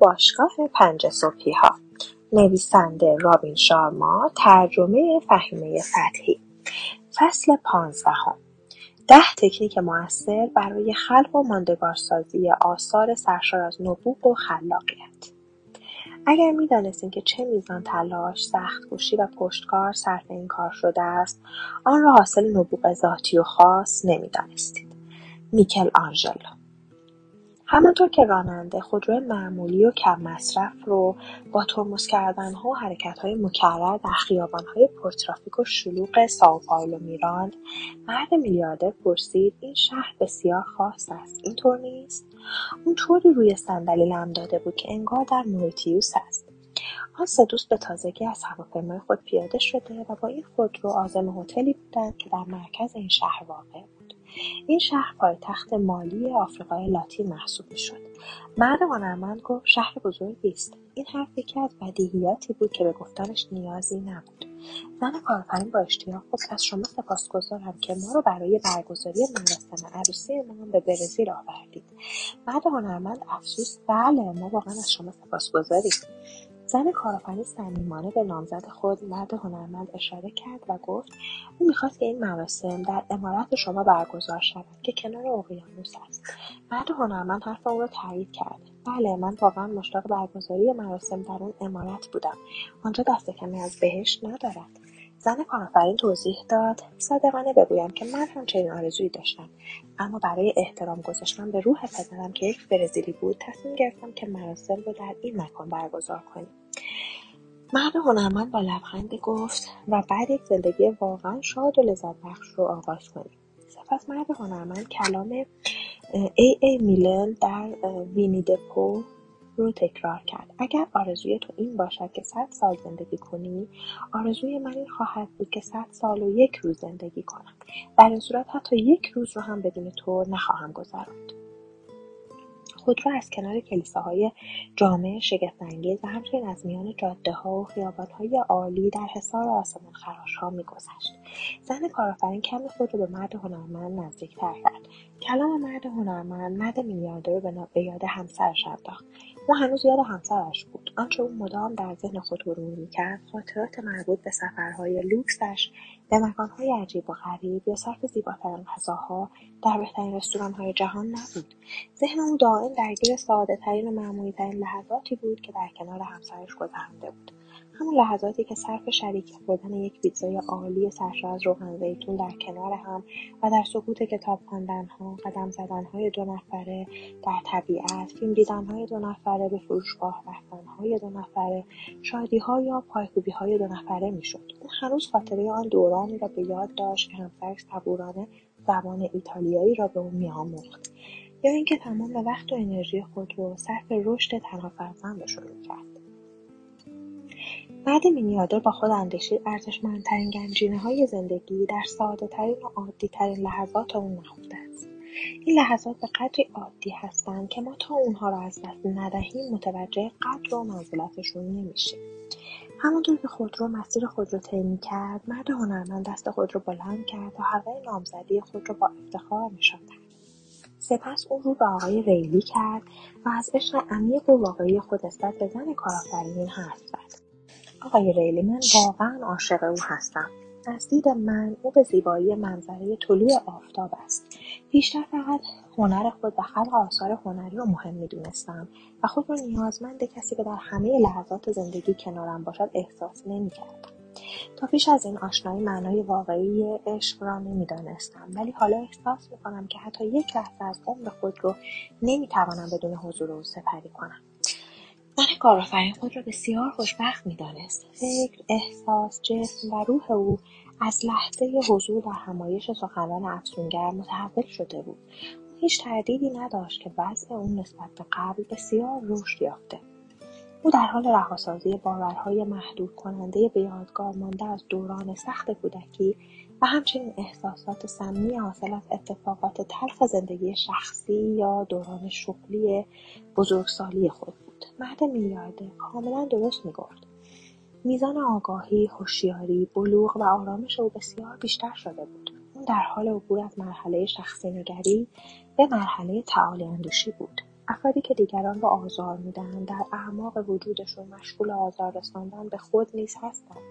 باشگاه پنج صبحی ها نویسنده رابین شارما ترجمه فهیمه فتحی. فصل پانزدهم. ده تکنیک موثر برای خلق و ماندگارسازی آثار سرشار از نبوغ و خلاقیت. اگر می‌دانستیم که چه میزان تلاش سختکوشی و پشتکار صرف این کار شده است آن را حاصل نبوغ ذاتی و خاص نمی‌دانستید. میکل آنژلو همانطور که راننده خودرو معمولی و کم مصرف رو با ترمز کردنها و حرکتهای مکرر در خیابانهای پرترافیک و شلوغ سائوپائولو میراند. مرد میلیاردر پرسید این شهر بسیار خاص است اینطور نیست؟ اون طوری روی صندلی لم داده بود که انگار در موریتیوس است. آن سه دوست به تازگی از هواپیمای خود پیاده شده و با این خودرو عازم هتلی بودند که در مرکز این شهر واقع بود. این شهر پایتخت مالی آفریقای لاتین محسوب می‌شد. مرد هنرمند گفت شهر بزرگی است. این حرف یکی از بدیهیاتی بود که به گفتنش نیازی نبود. زن کارآفرین با اشتیاق گفت از شما سپاسگزارم که ما رو برای برگزاری مراسم عروسیمان به برزیل آوردید. مرد هنرمند افسوس بله ما واقعا از شما سپاسگزاریم زن کارآفرین صمیمانه به نامزد خود مرد هنرمند اشاره کرد و گفت او می‌خواست که این مراسم در امارت شما برگزار شود که کنار اقیانوس است. مرد هنرمند حرف او را تایید کرد. بله من واقعا مشتاق برگزاری مراسم در اون امارت بودم. آنجا دست کمی از بهشت ندارد. زن کارآفرین توضیح داد صادقانه بگویم که من هم چنین آرزویی داشتم. اما برای احترام گذاشتن به روح پدرم که یک برزیلی بود تصمیم گرفتم که مراسم رو در این مکان برگزار کنیم. مرد هنرمند با لبخندی گفت و بعد یک زندگی واقعا شاد و لذت بخش رو آغاز کنیم. سپس مرد هنرمند کلام ای ای میلن در وینی دپو رو تکرار کرد. اگر آرزوی تو این باشد که صد سال زندگی کنی آرزوی من این خواهد بود که صد سال و یک روز زندگی کنم. در این صورت حتی یک روز رو هم بدون تو نخواهم گذراند. خود را از کنار کلیساهای جامع شگفتانگیز و همچنین از میان جادهها و خیابانهای عالی در حصار آسمان خراشها میگذشت. زن کارآفرین کم خود را به مرد هنرمند نزدیکتر کرد. کلام مرد هنرمند مرد میلیاردر به یاد همسرش انداخت. او هنوز یاد همسرش بود. آنچه او مدام در ذهن خود مرور می‌کرد خاطرات مربوط به سفرهای لوکسش به مکانهای عجیب و غریب یا صرف زیباترین غذاها در بهترین رستورانهای جهان نبود. ذهن او دائم درگیر سادهترین و معمولیترین لحظاتی بود که در کنار همسرش گذرانده بود. همون لحظاتی که صرف شریک خوردن یک پیتزای عالی سرشار از روغن زیتون در کنار هم و در سکوت کتاب خواندنها قدم زدنهای دو نفره در طبیعت فیلم دیدنهای دو نفره به فروشگاه رفتنهای دو نفره شادیها یا پایکوبیهای دو نفره می‌شد. او هنوز خاطره آن دورانی را به یاد داشت که همسرش صبورانه زبان ایتالیایی را به او میآموخت. یا اینکه تمام وقت و انرژی خود رو صرف رشد تنها فرزندش می‌کرد مرد مینیاردر با خود اندیشید ارزشمندترین های زندگی در سادهترین و عادیترین لحظات او نهفته است. این لحظات به قدری عادی هستند که ما تا اونها را از دست ندهیم متوجه قدر و منزلتشون نمیشیم. همانطور که خودرو مسیر خود را طی کرد مرد هنرمند دست خود را بلند کرد و هوای نامزدی خود را با افتخار نشان دهد سپس او رو به آقای ریلی کرد و از عشق عمیق و واقعی خود نسبت به زن کارآفرین حرف زد. آقای ریلی من واقعا عاشق او هستم. از دید من او به زیبایی منظره طلوع آفتاب است. بیشتر فقط هنر خود و خلق آثار هنری رو مهم می‌دونستم و خود را نیازمند کسی که در همه لحظات زندگی کنارم باشد احساس نمی‌کردم. تا پیش از این آشنایی معنای واقعی عشق را نمی‌دانستم. ولی حالا احساس می‌کنم که حتی یک لحظه از عمر خود رو نمی‌توانم بدون حضور او سپری کنم. زن کارآفرین خود را بسیار خوشبخت می‌دانست. فکر احساس جسم و روح او از لحظه حضور در همایش سخنان افسونگر متحول شده بود. او هیچ تردیدی نداشت که وضع او نسبت به قبل بسیار رشد یافته. او در حال رهاسازی باورهای محدود کننده به یادگار مانده از دوران سخت کودکی و همچنین احساسات سمی حاصل از اتفاقات تلخ زندگی شخصی یا دوران شغلی بزرگسالی خود بود. مرد میلیاردر کاملا درست می‌گفت. میزان آگاهی هوشیاری بلوغ و آرامش او بسیار بیشتر شده بود. اون در حال عبور از مرحله شخصی نگری به مرحله تعالی اندوشی بود. افرادی که دیگران را آزار می‌دهند در اعماق وجودشون مشغول آزار رساندن به خود نیز هستند.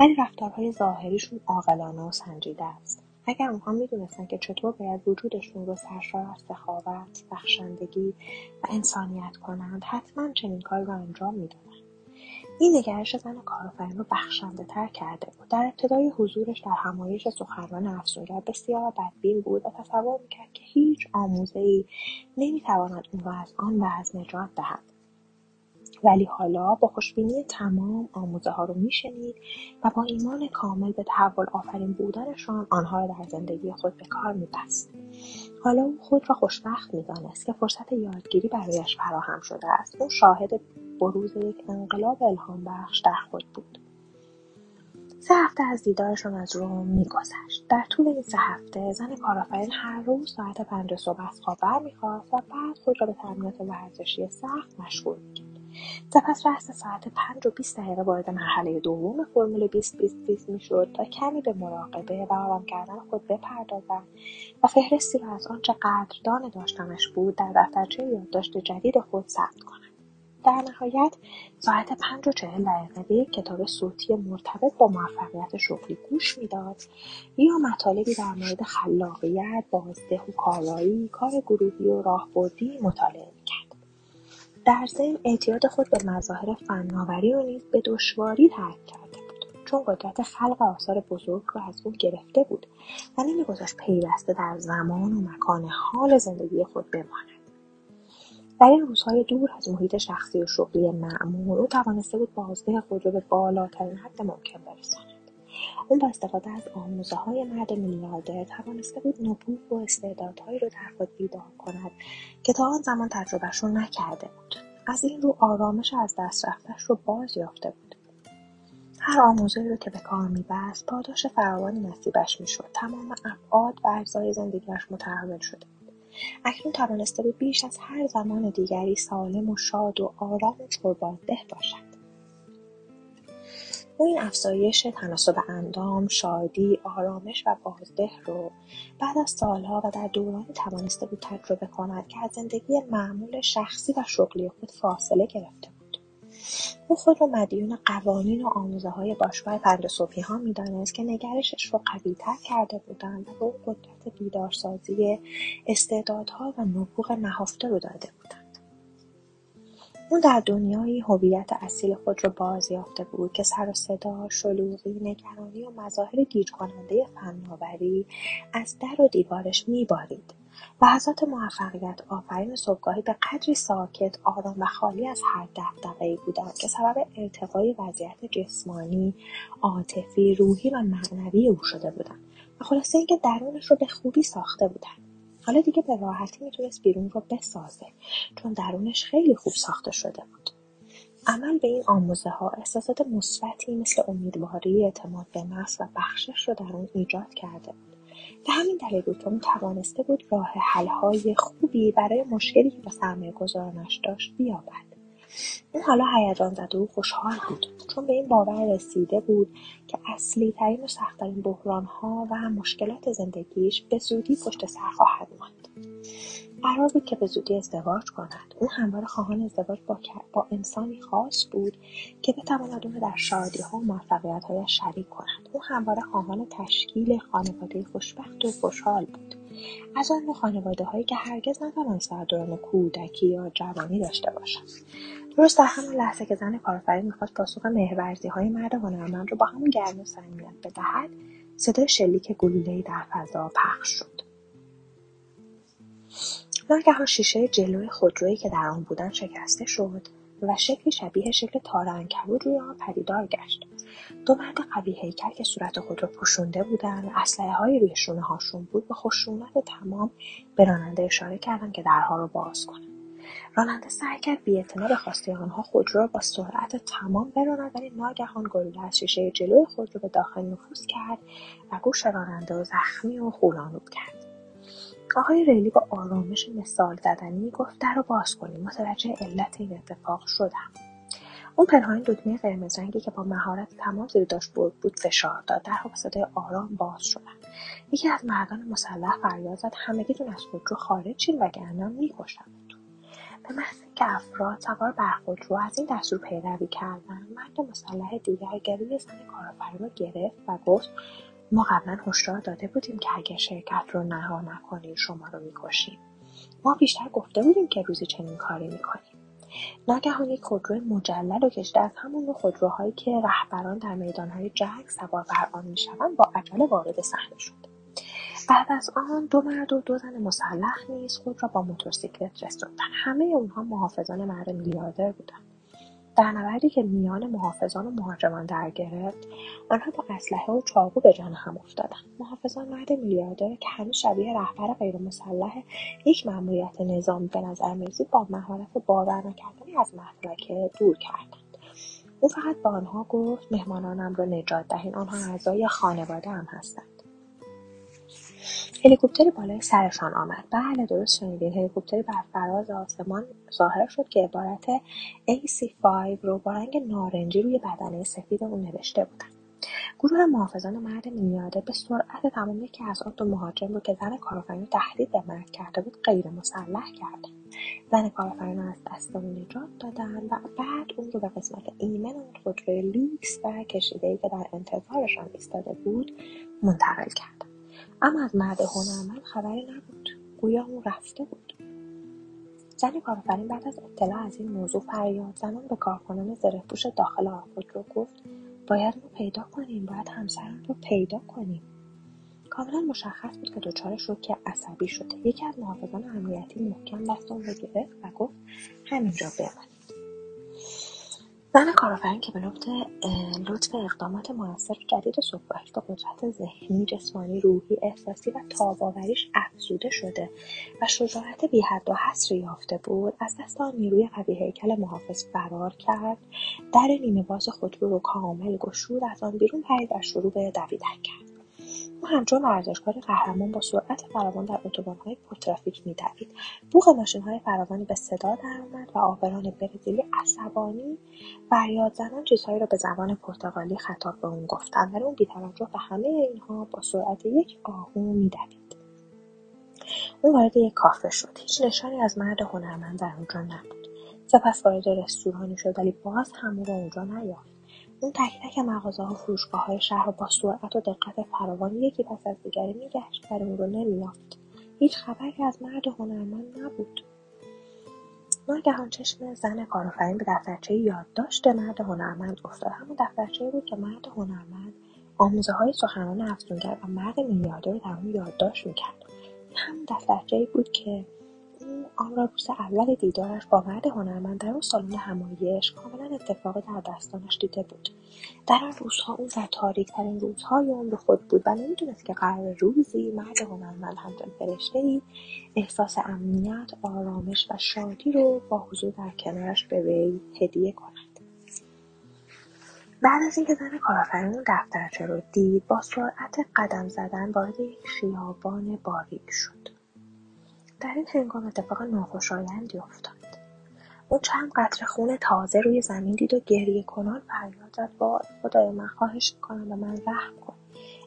ولی رفتارهای ظاهریشون عاقلانه و سنجیده است. اگر اونها می‌دونستن که چطور باید وجودشون رو سرشار از سخاوت بخشندگی و انسانیت کنند حتما چنین کاری رو انجام می‌دادند این نگرش زن کارآفرین رو بخشنده تر کرده بود. در ابتدای حضورش در همایش سخنران افسونگر بسیار بدبین بود و تصور می‌کرد که هیچ ای نمی‌تواند اون را از آن وضع نجات دهد. ولی حالا با خوشبینی تمام آموزه ها رو میشنید و با ایمان کامل به تحول آفرین بودنشان آنها را در زندگی خود به کار میبست. حالا او خود را خوشبخت می‌دانست که فرصت یادگیری برایش فراهم شده است. او شاهد بروز یک انقلاب بخش در خود بود. سه هفته از دیدارشان از روم میگذشت. در طول این سه هفته زن کارآفرین هر روز ساعت پنج صبح از خواب برمیخواست و بعد خود را به تمرینات ورزشی سخت مشغول می‌کرد. سپس رأس ساعت پنج و بیست دقیقه وارد مرحله دوم فرمول 20 20 20 می‌شد تا کمی به مراقبه و آرام کردن خود بپردازد و فهرستی را از آنچه قدردان داشتنش بود در دفترچه یادداشت جدید خود ثبت کند در نهایت ساعت پنج و چهل دقیقه به یک کتاب صوتی مرتبط با موفقیت شغلی گوش می‌داد یا مطالبی در مورد خلاقیت بازده و کارایی کار گروهی و راهبردی مطالعه در ضمن اعتیاد خود به مظاهر فناوری و نیز به دشواری ترک کرده بود. چون قدرت خلق آثار بزرگ را از او گرفته بود و نمیگذاشت پیوسته در زمان و مکان حال زندگی خود بماند. در این روزهای دور از محیط شخصی و شغلی معمول او توانسته بود بازده خود را به بالاترین حد ممکن برساند. او با استفاده از آموزه های مرد میلیاردر توانسته بود نبوغ و استعدادهایی را در خود بیدار کند که تا آن زمان تجربهشون نکرده بود. از این رو آرامش از دست رفتش رو باز یافته بود. هر آموزه‌ای رو که به کار میبست پاداش فراوانی نصیبش می‌شد. تمام ابعاد و اجزای زندگیش متحول شده اکنون توانسته بود بیش از هر زمان دیگری سالم و شاد و آرام و پربازده باشد. او این افزایش تناسب اندام، شادی، آرامش و بازده رو بعد از سالها و در دورانی توانسته بود تجربه کند که از زندگی معمول شخصی و شغلی خود فاصله گرفته بود. او خود را مدیون قوانین و های باشگاه پنج ها می‌دانست که نگرشش رو قویتر کرده بودند و به او قدرت بیدارسازی استعدادها و نبوغ نهفته رو داده بودند. او در دنیایی هویت اصیل خود را بازیافته بود که سر و صدا، شلوغی، نگرانی و مظاهر گیج کننده فناوری از در و دیوارش میبارید. لحظات موفقیت آفرین صبحگاهی به قدری ساکت، آرام و خالی از هر دغدغهای بودند که سبب ارتقای وضعیت جسمانی، عاطفی، روحی و معنوی او شده بودند و خلاصه اینکه درونش رو به خوبی ساخته بودند. حالا دیگه به راحتی می‌تونست بیرون رو بسازه چون درونش خیلی خوب ساخته شده بود. عمل به این آموزه ها احساسات مثبتی مثل امیدواری، اعتماد به نفس و بخشش رو در اون ایجاد کرده بود. به همین دلیل بود که اون توانسته بود راه های خوبی برای مشکلی که با سرمایه گذارانش داشت بیابد. او حالا هیجان زده و خوشحال بود. چون به این باور رسیده بود که اصلی ترین و سختترین بحران ها و مشکلات زندگیش به زودی پشت سر خواهد ماند. قرار بود که به زودی ازدواج کند. او همواره خواهان ازدواج با, با انسانی خاص بود که بتواند او را در شادیها و موفقیتهایش شریک کند. او همواره خواهان تشکیل خانواده خوشبخت و خوشحال بود. از آن خانواده هایی که هرگز نتوانست در دوران کودکی یا جوانی داشته باشند. درست در همان لحظه که زن کارآفرین می‌خواست پاسخ مهرورزی های مرد هنرمند را با همون گرمی و صمیمیت بدهد صدای شلیک گلولهای در فضا پخش شد. ناگهان شیشه جلوی خودرویی که در آن بودند شکسته شد و شکلی شبیه شکل تار روی آن پدیدار گشت. دو مرد قوی هیکل که صورت خود را پوشونده بودند و اسلحههایی روی شونه هاشون بود به خشونت تمام به راننده اشاره کردند که درها را باز کند راننده سعی کرد بیاعتنا به خواسته آنها خودرو را با سرعت تمام براند ولی ناگهان گلوله از شیشه جلوی خودرو به داخل نفوذ کرد و گوش راننده و زخمی و خولانوب کرد. آقای ریلی با آرامش مثال زدنی گفت در رو باز کنیم. متوجه علت این اتفاق شدم. اون پنهان دکمه قرمز رنگی که با مهارت تمام زیر داشت برد بود فشار داد. در با صدای آرام باز شدن یکی از مردان مسلح فریاد زد همگیتون از خودرو خارج شید وگرنه میکشمتون به محض که افراد سوار بر خودرو از این دستور پیروی کردن مرد مسلح دیگر گروی زن کارآفرین رو گرفت و گفت ما قبلا هشدار داده بودیم که اگر شرکت رو نها نکنین شما رو می‌کشیم. ما بیشتر گفته بودیم که روزی چنین کاری می‌کنیم. ناگهان یک خودرو مجلل و کشته از نوع خودروهایی که رهبران در میدانهای جنگ سوار بر آن می‌شوند با عجله وارد صحنه شد. بعد از آن دو مرد و دو زن مسلح نیز خود را با موتورسیکلت رسوندند همه اونها محافظان مرد میلیاردر بودند. در نبردی که میان محافظان و مهاجمان در گرفت آنها با اسلحه و چاقو به جان هم افتادند. محافظان مرد میلیاردر که هنوز شبیه رهبر غیرمسلح یک مأموریت نظامی به نظر می‌رسید با مهارت باور نکردنی از مهلکه دور کردند. او فقط به آنها گفت مهمانانم را نجات دهین آنها اعضای خانواده هم هستند. هلیکوپتری بالای سرشان آمد. بله درست شنیدین هلیکوپتری بر فراز آسمان ظاهر شد که عبارت AC-5 رو با رنگ نارنجی روی بدنه سفید اون نوشته بودن. گروه محافظان مرد میلیاردر به سرعت تمام یکی از آن دو مهاجم رو که زن کارآفرین تهدید به مرگ کرده بود غیر مسلح کردن زن کارآفرین از دست نجات دادن و بعد اون رو به قسمت ایمن اون خودروی لیکس و کشیدهای که در انتظارشان ایستاده بود منتقل کردن اما از مرد هنرمند خبری نبود. گویا اون رفته بود. زن کارآفرین بعد از اطلاع از این موضوع فریاد زنان به کارکنان زرهپوش داخل آن رو گفت باید رو پیدا کنیم باید همسرم رو پیدا کنیم. کاملا مشخص بود که دچار شوک عصبی شده. یکی از محافظان امنیتی محکم دست اون رو گرفت و گفت همینجا بمانید زن کارآفرین که به لطف اقدامات موثر جدید صبحگاهی به قدرت ذهنی، جسمانی، روحی، احساسی و تابآوریش افزوده شده و شجاعت بیحد و حصری یافته بود. از دست آن نیروی قوی هیکل محافظ فرار کرد. در نیمه باز خودرو رو کامل گشود از آن بیرون پرید و شروع به دویدن کرد. او همچون ورزشکاری قهرمان با سرعت فراوان در اتوبانهای پرترافیک میدوید. بوق ماشینهای فراوانی به صدا درآمد و آبران برزیلی عصبانی فریاد زنان چیزهایی را به زبان پرتغالی خطاب به اون گفتند. ولی اون بیتوجه به همه اینها با سرعت یک آهو میدوید. اون وارد یک کافه شد. هیچ نشانی از مرد هنرمند در اونجا نبود. سپس وارد رستورانی شد ولی باز هم او را اونجا نیافت. اون تک تک فروشگاه های شهر را با سرعت و دقت فراوانی یکی پس از دیگری میگشت ولی رو نمییافت. هیچ خبری از مرد هنرمند نبود. ناگهان چشم زن کارآفرین به دفترچه یادداشت مرد هنرمند افتاد همون دفترچه بود که مرد هنرمند آموزه های سخنان افزونگر و مرد میلیاردر رو در اون یادداشت می‌کرد. همون دفترچه بود که او آن را روز اول دیدارش با مرد هنرمند در اون سالن همایش کاملا اتفاقی در دستانش دیده بود. در آن روزها او در تاریکترین روزهای عمر خود بود و نمی‌دونست که قرار روزی مرد هنرمند همچون فرشتهای احساس امنیت آرامش و شادی رو با حضور در کنارش به وی هدیه کند. بعد از اینکه زن کارآفرین اون دفترچه رو دید با سرعت قدم زدن وارد یک خیابان باریک شد. در این هنگام اتفاق ناخوشایندی افتاد. او چند قطره خون تازه روی زمین دید و گریه کنان فریاد زد. وای خدای من خواهش می‌کنم به من رحم کن.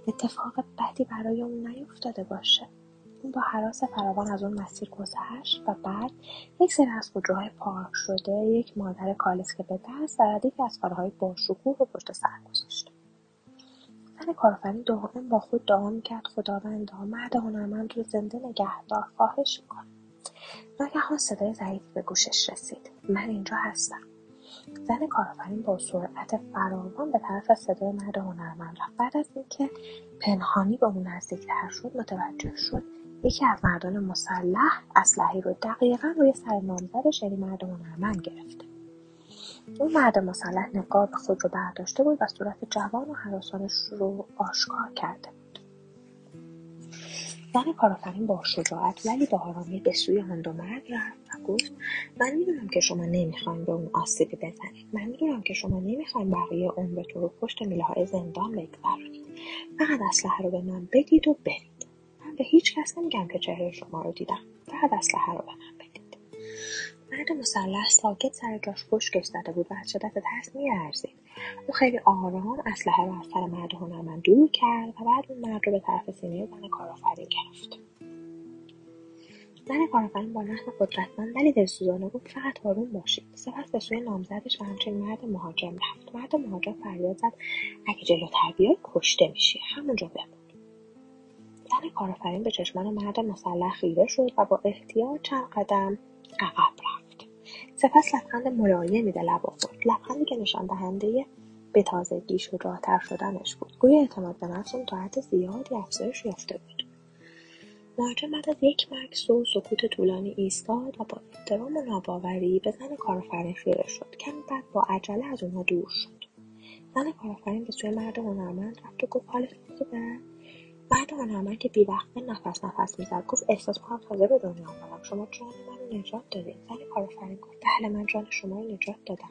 اتفاق بدی برای اون نیفتاده باشه. اون با حراس فراوان از اون مسیر گذشت و بعد یک سری از خودروهای پارک شده یک مادر کالسکه به دست و ردیفی از کارهای باشکوه رو پشت سر گذاشت. زن کارآفرین دائم با خود دعا می‌کرد. خداوندا مرد هنرمند رو زنده نگهدار خواهش می‌کنم. ناگهان صدای ضعیفی به گوشش رسید. من اینجا هستم. زن کارآفرین با سرعت فراوان به طرف صدای مرد هنرمند رفت. بعد از اینکه پنهانی به اون نزدیکتر شد متوجه شد یکی از مردان مسلح اسلحه رو دقیقا روی سر نامزدش یعنی مرد هنرمند گرفته. اون مرد مسلح نقاب خود رو برداشته بود و صورت جوان و حراسانش رو آشکار کرده بود. زن کارآفرین با شجاعت ولی با آرامی به سوی آن دو مرد رفت و گفت من می‌دونم که شما نمی‌خواین به اون آسیبی بزنید. من می‌دونم که شما نمی‌خواین بقیه عمرتون رو پشت میله های زندان بگذرونید فقط اسلحه رو به من بدید و برید. من به هیچ کس نمیگم که چهره شما رو دیدم. فقط اسلحه رو به من. مرد مسلح ساکت سر جاش خشکش زده بود و از شدت ترس میلرزید او خیلی آرام اسلحه را از سر مرد هنرمند دور کرد و بعد اون مرد رو به طرف سینه زن کارآفرین گرفت. زن کارآفرین با لحن قدرتمند ولی دلسوزانه گفت فقط آروم باشید. سپس به سوی نامزدش و همچنین مرد مهاجم رفت. مرد مهاجم فریاد زد اگه جلوتر بیای کشته میشی. همونجا بمون. زن کارآفرین به چشمان مرد مسلح خیره شد و با احتیاط چند قدم عقب رفت. سپس لبخند ملایمی به لب آورد لبخندی که نشان دهنده به تازگی شجاعتر شدنش بود. گویا اعتماد به نفس اون تا حد زیادی افزایش یافته بود. مهاجم بعد از یک مکث و سکوت طولانی ایستاد و با احترام و ناباوری به زن کارآفرین خیره شد. کمی بعد با عجله از اونها دور شد. زن کارآفرین به سوی مرد هنرمند رفت و گفت حالت خوبه؟ مرد هنرمند که بیوقفه نفس نفس می‌زد گفت احساس کنم تازه به دنیا آمدم. شما جان منو نجات دادین زن کارآفرین گفت بله من جان شما رو نجات دادم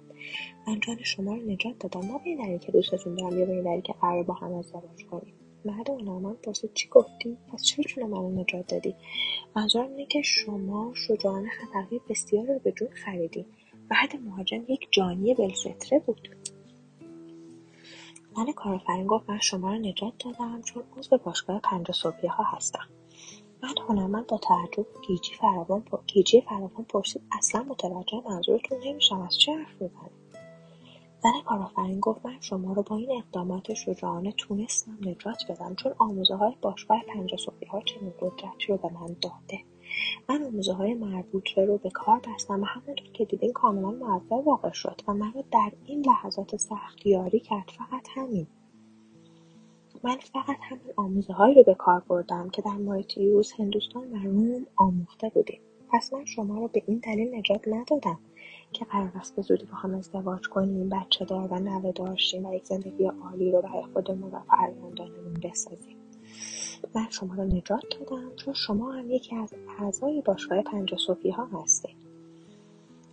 من جان شما رو نجات دادم نه به دلیل که دوستتون دارم یا به دلیل که قرار با هم ازدواج کنیم مرد هنرمند پرسید چی گفتی پس چرا جون منو نجات دادی منظورم اینه که شما شجاعانه خطرهای بسیار رو به جون خریدی مرد مهاجم یک جانی بلفطره بود زن کارآفرین گفت من شما رو نجات دادم چون عضو باشگاه پنج صبحی ها هستم. مرد هنرمند با تعجب گیجی فراوان گیجی فراوان پرسید اصلا متوجه منظورتون نمیشم از چه حرف می‌زنید زن کارآفرین گفت من شما رو با این اقدامات شجاعانه تونستم نجات بدم چون آموزه های باشگاه پنج صبحی ها چنین قدرتی رو به من داده. من آموزه های مربوطه رو به کار بستم و همونطور که دیدین کاملا موفق واقع شد و من رو در این لحظات سخت یاری کرد. فقط همین. من فقط همین آموزه هایی رو به کار بردم که در مایتیوس هندوستان و روم آموخته بودیم. پس من شما رو به این دلیل نجات ندادم که قرار است به زودی با هم ازدواج کنیم بچه دار و نوه داشتیم و یک زندگی عالی رو برای خودمون و فرزندانمون بسازیم. من شما رو نجات دادم چون شما هم یکی از اعضای باشگاه پنج صوفی ها هستید.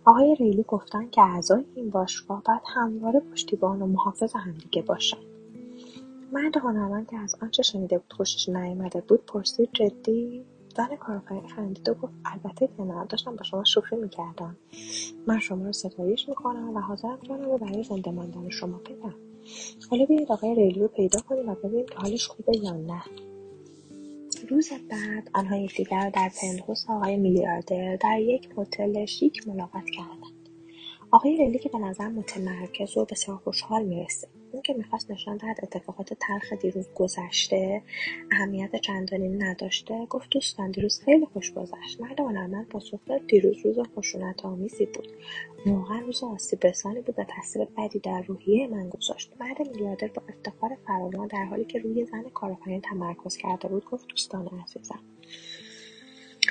آقای ریلی گفتن که اعضای این باشگاه باید همواره پشتیبان و محافظ همدیگه باشن. مرد هنرمند که از آنچه شنیده بود خوشش نیامده بود پرسید جدی زن کارآفرین خندید و گفت البته که نه داشتم با شما شوخی می‌کردم. من شما رو ستایش می‌کنم و حاضرم جانم رو برای زنده ماندن شما بدم. حالا بیاید آقای ریلی رو پیدا کنیم و ببینیم که حالش خوبه یا نه. روز بعد آنها یکدیگر را در پنتهوس آقای میلیاردر در یک هتل شیک ملاقات کردند. آقای ریلی که به نظر متمرکز و بسیار خوشحال می‌رسید اون که می‌خواست نشان دهد اتفاقات تلخ دیروز گذشته اهمیت چندانی نداشته گفت دوستان دیروز خیلی خوش گذشت. مرد هنرمند پاسخ داد دیروز روز خشونت آمیزی بود. واقعا روز آسیب رسانی بود و تاثیر بدی در روحیه من گذاشت. مرد میلیاردر با افتخار فراوان در حالی که روی زن کارآفرین تمرکز کرده بود گفت دوستان عزیزم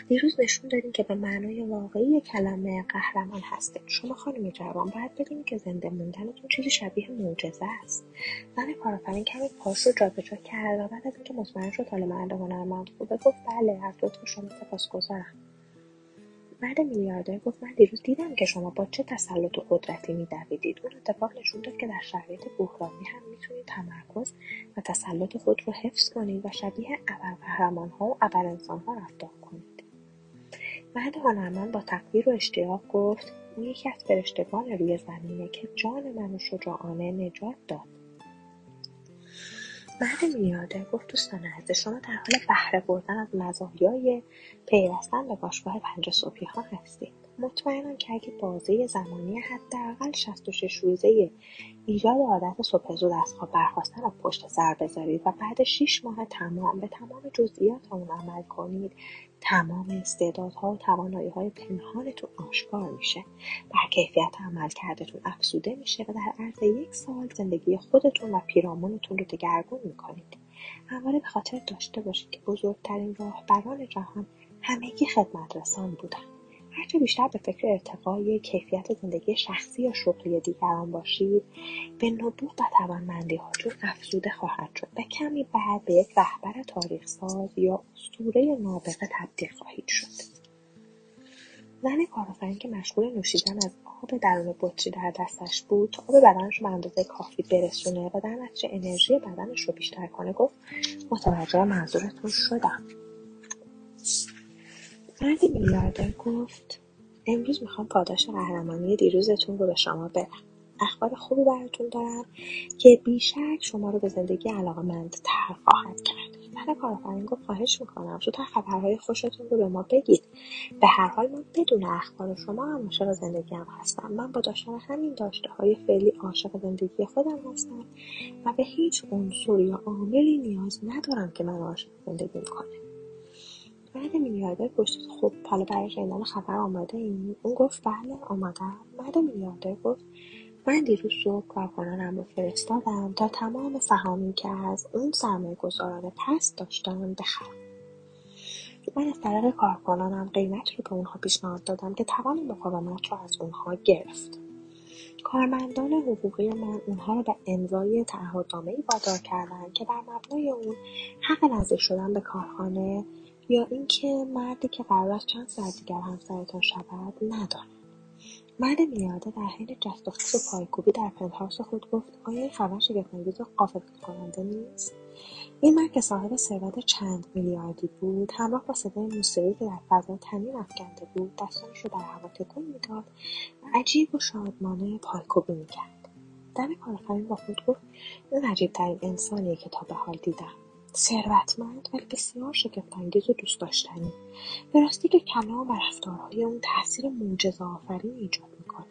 دیروز نشون دادین که به معنای واقعی کلمه قهرمان هستین شما خانم جوان باید بدونید که زنده موندنتون چیزی شبیه معجزه است. زن کارآفرین کمی پاش رو جابجا کرد و بعد از اینکه مطمئن شد حال مرد هنرمند خوبه گفت بله از لطف شما سپاسگزارم. مرد میلیاردر گفت من دیروز دیدم که شما با چه تسلط و قدرتی میدویدید. اون اتفاق نشون داد که در شرایط بحرانی هم می‌تونید تمرکز و تسلط خود رو حفظ کنید و شبیه ابرقهرمانها و ابرانسانها رفتار کنید. مرد هنرمند با تقدیر و اشتیاق گفت او یکی از فرشتگان روی زمینه که جان منو شجاعانه نجات داد. مرد میلیاردر گفت دوستان عزیز شما در حال بهره بردن از مزایای پیوستن به باشگاه پنج صبحی ها هستید. مطمئنم که اگه بازه زمانی حداقل 66 روزه ایجاد عادت صبح زود از خواب برخواستن را پشت سر بذارید و بعد 6 ماه تمام به تمام جزئیات آن عمل کنید. تمام استعدادها و تواناییهای پنهانتون آشکار میشه. بر کیفیت عملکردتون افزوده میشه و در عرض یک سال زندگی خودتون و پیرامونتون رو دگرگون می‌کنید. همواره به خاطر داشته باشید که بزرگترین راهبران جهان همگی خدمترسان بودن. هرچه بیشتر به فکر ارتقای کیفیت زندگی شخصی یا شغلی دیگران باشید به نبوغ و توانمندیهاتون افزوده خواهد شد و کمی بعد به یک رهبر تاریخساز یا اسطوره نابغه تبدیل خواهید شد. زن کارآفرین که مشغول نوشیدن از آب درون بطری در دستش بود تا آب بدنش به اندازه کافی برسونه و در نتیجه انرژی بدنش رو بیشتر کنه گفت متوجه منظورتون شدم. مرد میلیاردر گفت امروز می‌خوام پاداش قهرمانی دیروزتون رو به شما بدم اخبار خوبی براتون دارم که بیشک شما رو به زندگی علاقمندتر خواهد کرد. زن کارآفرین گفت خواهش می‌کنم زودتر خبرهای خوشتون رو به ما بگید. به هر حال من بدون اخبار شما هم عاشق زندگیم هستم. من با داشتن همین داشته های فعلی عاشق زندگی خودم هستم و به هیچ عنصر یا عاملی نیاز ندارم که من عاشق زندگی کنه مرد میلیاردر پرسید خب حالا برای شنیدن خبر آماده این اون گفت بله آمادم. مرد میلیاردر گفت من دیروز صبح کارکنانم رو فرستادم تا تمام سهامی که از اون سرمایه گذاران پست داشتن بخرم. من از طریق کارکنانم قیمت رو به اونها پیشنهاد دادم که توان مقاومت رو از اونها گرفت. کارمندان حقوقی من اونها رو به امضای تعهدنامهای وادار کردند که بر مبنای اون حق نزدیک شدن به کارخانه یا اینکه مردی که قرار است چند ساعت دیگر همسرتان شود ندارد. مرد میلیاردر در حین جست و خیز و پایکوبی در پنتهاوس خود گفت آیا این خبر شگفتانگیز و کننده نیست؟ این مرد که صاحب ثروت چند میلیاردی بود همراه با صدای موسیقی که در فضا تنین افکنده بود دستانش رو در هوا تکون می‌داد و عجیب و شادمانه پایکوبی می‌کرد. زن کارآفرین با خود گفت این عجیبترین انسانیه که تا به حال دیدم. ثروتمند ولی بسیار شگفتانگیز و دوست داشتنی. به راستی که کلام و رفتارهای اون تاثیر آفرین ایجاد می‌کنه.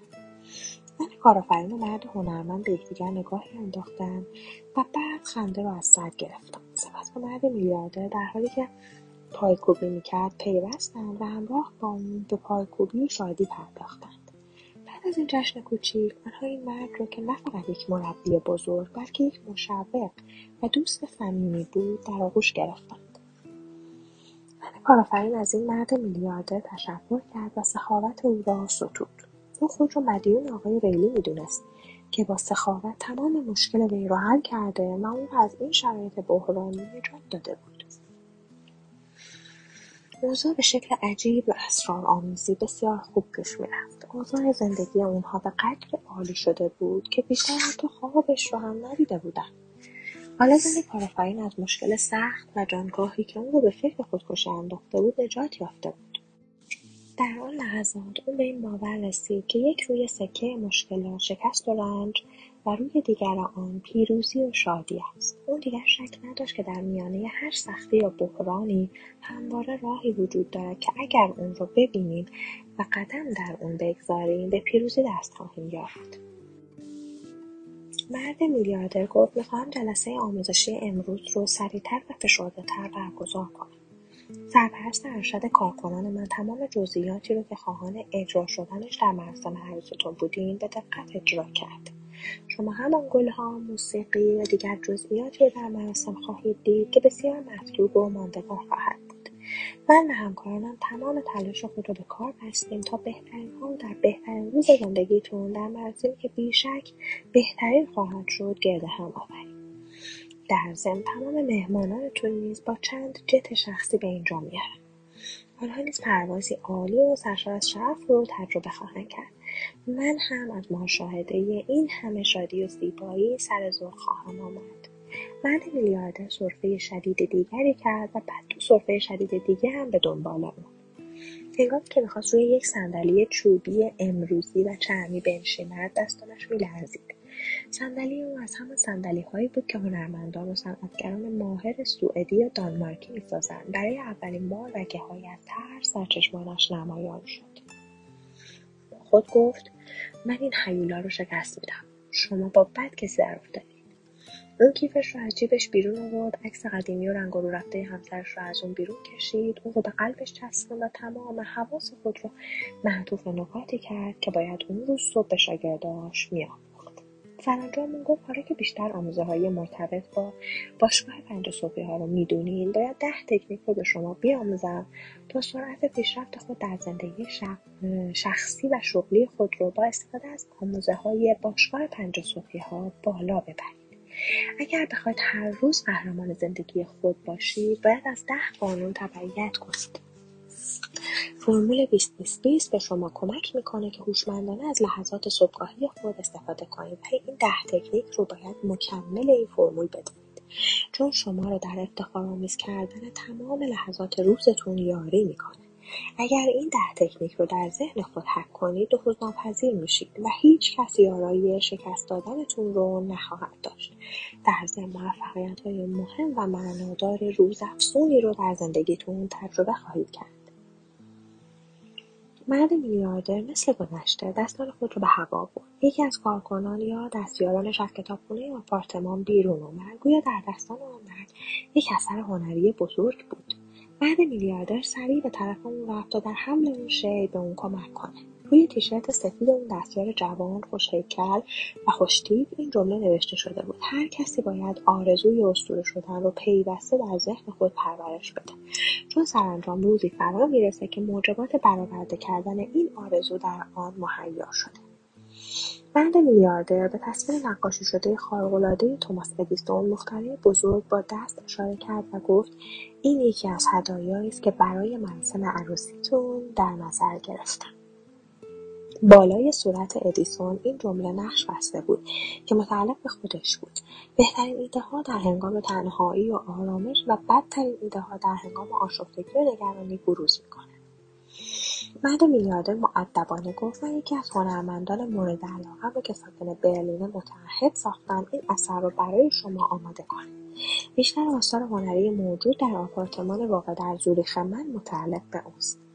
من کارآفرین و مرد هنرمند به یکدیگر نگاهی انداختن و بعد خنده رو از سر گرفتم. سپس به مرد میلیاردر در حالی که پایکوبی می‌کرد پیوستند و همراه با اون به پایکوبی و شادی از این جشن کوچیک آنها این مرد رو که نه فقط یک مربی بزرگ بلکه یک مشوق و دوست صمیمی بود در آغوش گرفتند. زن کارآفرین از این مرد میلیاردر تشکر کرد و سخاوت او را ستود. او خود را مدیون آقای ریلی می‌دونست که با سخاوت تمام مشکل وی را حل کرده و او را از این شرایط بحرانی نجات داده بود. اوضاع به شکل عجیب و اسرارآمیزی بسیار خوب پیش می‌رفت. اوضاع زندگی اونها به قدر عالی شده بود که بیشتر حتی خوابش رو هم ندیده بودن. حالا زن کارآفرین از مشکل سخت و جانگاهی که اون رو به فکر خودکشی انداخته بود نجات یافته بود. در آن لحظات او به این باور رسید که یک روی سکه مشکلات شکست و رنج و روی دیگر آن پیروزی و شادی است. اون دیگر شک نداشت که در میانه هر سختی یا بحرانی همواره راهی وجود دارد که اگر اون رو ببینیم و قدم در اون بگذاریم به پیروزی دست خواهیم یافت. مرد میلیاردر گفت می‌خواهم جلسه آموزشی امروز رو سریعتر و فشردهتر برگزار کنم. سرپرست ارشد کارکنان من تمام جزئیاتی رو که خواهان اجرا شدنش در مراسم عروستون بودین به دقت اجرا کرد. شما همان گلها، موسیقی و دیگر جزئیاتی رو در مراسم خواهید دید که بسیار مطلوب و ماندگار خواهد بود. من و همکارانم تمام تلاش خود را به کار بستیم تا بهترین ها در بهترین روز زندگیتون در مراسمی که بیشک بهترین خواهد شد گرد هم آوریم. در ضمن تمام مهمانانتون نیز با چند جت شخصی به اینجا میارن آنها نیز پروازی عالی و سرشار از شرف رو تجربه خواهند کرد. من هم از مشاهده این همه شادی و زیبایی سر زور خواهم آمد. مرد میلیاردر سرفه شدید دیگری کرد و بعد دو سرفه شدید دیگه هم به دنبال اون هنگامی که می‌خواست روی یک صندلی چوبی امروزی و چرمی بنشیند دستانش میلرزید. صندلی او از همان صندلی هایی بود که هنرمندان و صنعتگران ماهر سوئدی یا دانمارکی می‌سازند. برای اولین بار های از ترس در چشمانش نمایان شد. خود گفت من این حیولا رو شکست میدم. شما با بد کسی در افتادید اون کیفش رو از جیبش بیرون آورد عکس قدیمی و رنگ رو رفته همسرش رو از اون بیرون کشید اون رو به قلبش چسبوند و تمام حواس خود رو معطوف نکاتی کرد که باید اون روز صبح به شاگرداش میآموخت سرانجام گفت حالا که بیشتر آموزه های مرتبط با باشگاه پنج صبحی ها رو می‌دونین باید ده تکنیک رو به شما بیاموزم تا سرعت پیشرفت خود در زندگی شخصی و شغلی خود رو با استفاده از آموزه های باشگاه پنج صبحی ها بالا ببرید. اگر بخواید هر روز قهرمان زندگی خود باشید باید از ده قانون تبعیت کنید فرمول 20 20 به شما کمک می‌کنه که هوشمندانه از لحظات صبحگاهی خود استفاده کنید ولی این ده تکنیک رو باید مکمل این فرمول بدونید. چون شما رو در افتخارآمیز کردن تمام لحظات روزتون یاری می‌کنه. اگر این ده تکنیک رو در ذهن خود حک کنید نفوذناپذیر میشید و هیچ کسی آرایی شکست دادنتون رو نخواهد داشت. در ضمن موفقیت های مهم و معنادار روزافزونی رو در زندگیتون تجربه خواهید کرد. مرد میلیاردر مثل گذشته دستان خود را به هوا برد. یکی از کارکنان یا دستیارانش از کتابخانه آپارتمان بیرون اومد. گویا در دستان آن مرد یک اثر هنری بزرگ بود. مرد میلیاردر سریع به طرف اون رفت تا در حمل اون شی به اون کمک کنه. روی تیشرت سفید اون دستیار جوان خوشهیکل و خوشتیپ این جمله نوشته شده بود. هر کسی باید آرزوی اسطوره شدن رو پیوسته در ذهن خود پرورش بده. چون سرانجام روزی فرا می‌رسه که موجبات برآورده کردن این آرزو در آن مهیا شده. مرد میلیاردر به تصویر نقاشی شده خارق‌العاده توماس ادیسون مخترع بزرگ با دست اشاره کرد و گفت این یکی از هدایایی است که برای مراسم عروسیتون در نظر گرفتم. بالای صورت ادیسون این جمله نقش بسته بود که متعلق به خودش بود. بهترین ایدهها در هنگام تنهایی و آرامش و بدترین ایدهها در هنگام آشفتگی و نگرانی بروز می‌کنه مرد میلیاردر معدبانه گفت من یکی از هنرمندان مورد علاقه رو که ساکن برلین متحد ساختن این اثر رو برای شما آماده کنم بیشتر آثار هنری موجود در آپارتمان واقع در زوریخ من متعلق به اوست.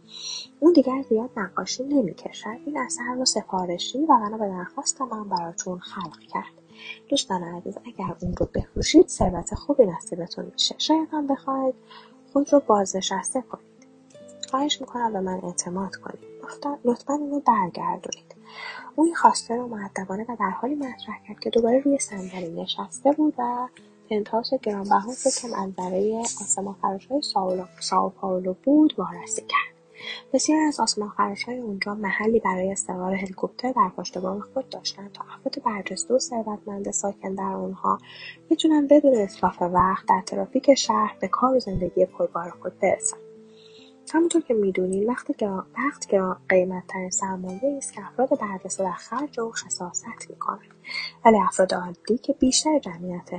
اون دیگر زیاد نقاشی نمی‌کشد. این اثر رو سفارشی و بنا به درخواست من براتون خلق کرد. دوستان عزیز اگر اون رو بفروشید ثروت خوبی نصیبتون میشه. شاید هم بخواید خود رو بازنشسته کنید. خواهش می‌کنم به من اعتماد کنید. لطفا اون رو برگردونید. او این خواسته رو معدبانه و در حالی مطرح کرد که دوباره روی صندلی نشسته بود و پنتهاوس گرانبها که از برای آسمانخراشهای ساو پائولو بود وارسی کرد. بسیاری از آسمانخراشهای اونجا محلی برای استقرار هلیکوپتر در پشت خود داشتند تا افراد برجسته و ثروتمند ساکن در آنها بتونن بدون اطلاف وقت در ترافیک شهر به کار و زندگی پربار خود برسند همونطور که می‌دونید وقت وقت قیمتترین سرمایه است که افراد برجسته در خرج او خصاصت می‌کنند ولی افراد عادی که بیشتر جمعیت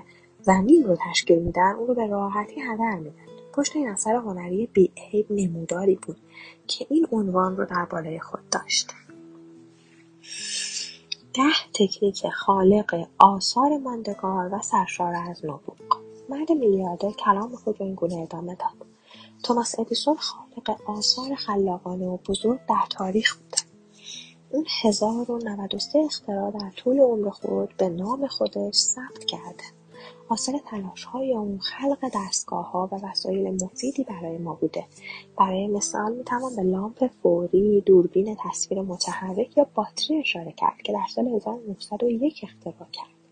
زمین رو تشکیل میدن اون رو به راحتی هدر میدن. پشت این اثر هنری بیعیب نموداری بود که این عنوان رو در بالای خود داشت. ده تکنیک خالق آثار ماندگار و سرشار از نبوغ. مرد میلیاردر کلام خود رو اینگونه ادامه داد. توماس ادیسون خالق آثار خلاقانه و بزرگ در تاریخ بود اون هزار و نود و سه اختراع در طول عمر خود به نام خودش ثبت کرده. حاصل های اون خلق ها و وسایل مفیدی برای ما بوده. برای مثال می‌توان به لامپ فوری دوربین تصویر متحرک یا باتری اشاره کرد که در سال 1901 اختراع کرد.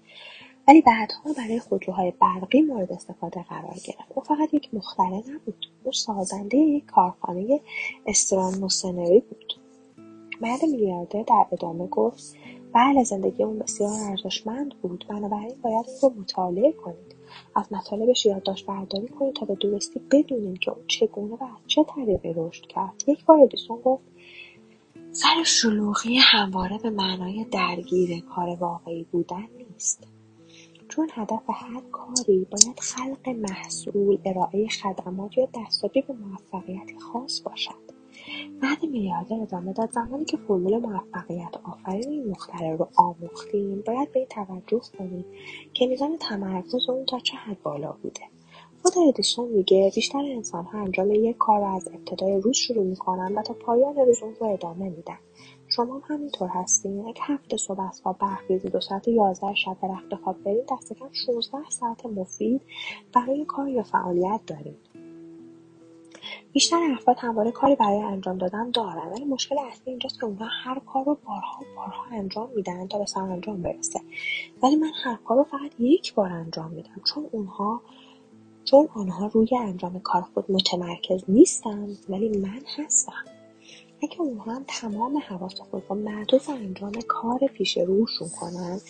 ولی بعدها برای خودروهای برقی مورد استفاده قرار گرفت. او فقط یک مختره نبود. او سازنده یک کارخانه استرانوسنری بود. مرد میلیاردر در ادامه گفت بله زندگی اون بسیار ارزشمند بود. بنابراین باید اون رو مطالعه کنید. از مطالبش یادداشت برداری کنید تا به درستی بدونید که اون چگونه و از چه طریقی رشد کرد. یک بار ادیسون گفت سر شلوغی همواره به معنای درگیر کار واقعی بودن نیست. چون هدف هر کاری باید خلق محصول ارائه خدمات یا دستیابی به موفقیتی خاص باشد. بعد میلیاردر ادامه داد. زمانی که فرمول موفقیت آفرین این مختره رو آموختیم باید به این توجه کنیم که میزان تمرکز اون تا چه حد بالا بوده. خود ادیسون میگه بیشتر انسانها انجام یک کار رو از ابتدای روز شروع می‌کنن و تا پایان روز اون رو ادامه میدن. شما هم همینطور هستین. یک هفته صبح از خواب برخیزید و ساعت یازده شب به رخت خواب برید دست کم 16 ساعت مفید برای کار یا فعالیت دارید بیشتر افراد همواره کاری برای انجام دادن دارن ولی مشکل اصلی اینجاست که اونها هر کار رو بارها بارها انجام میدن تا به سرانجام برسه. ولی من هر کار رو فقط یک بار انجام میدم چون اونها چون آنها روی انجام کار خود متمرکز نیستن ولی من هستم. اگه اونها هم تمام حواس خود رو معطوف انجام کار پیش روشون کنن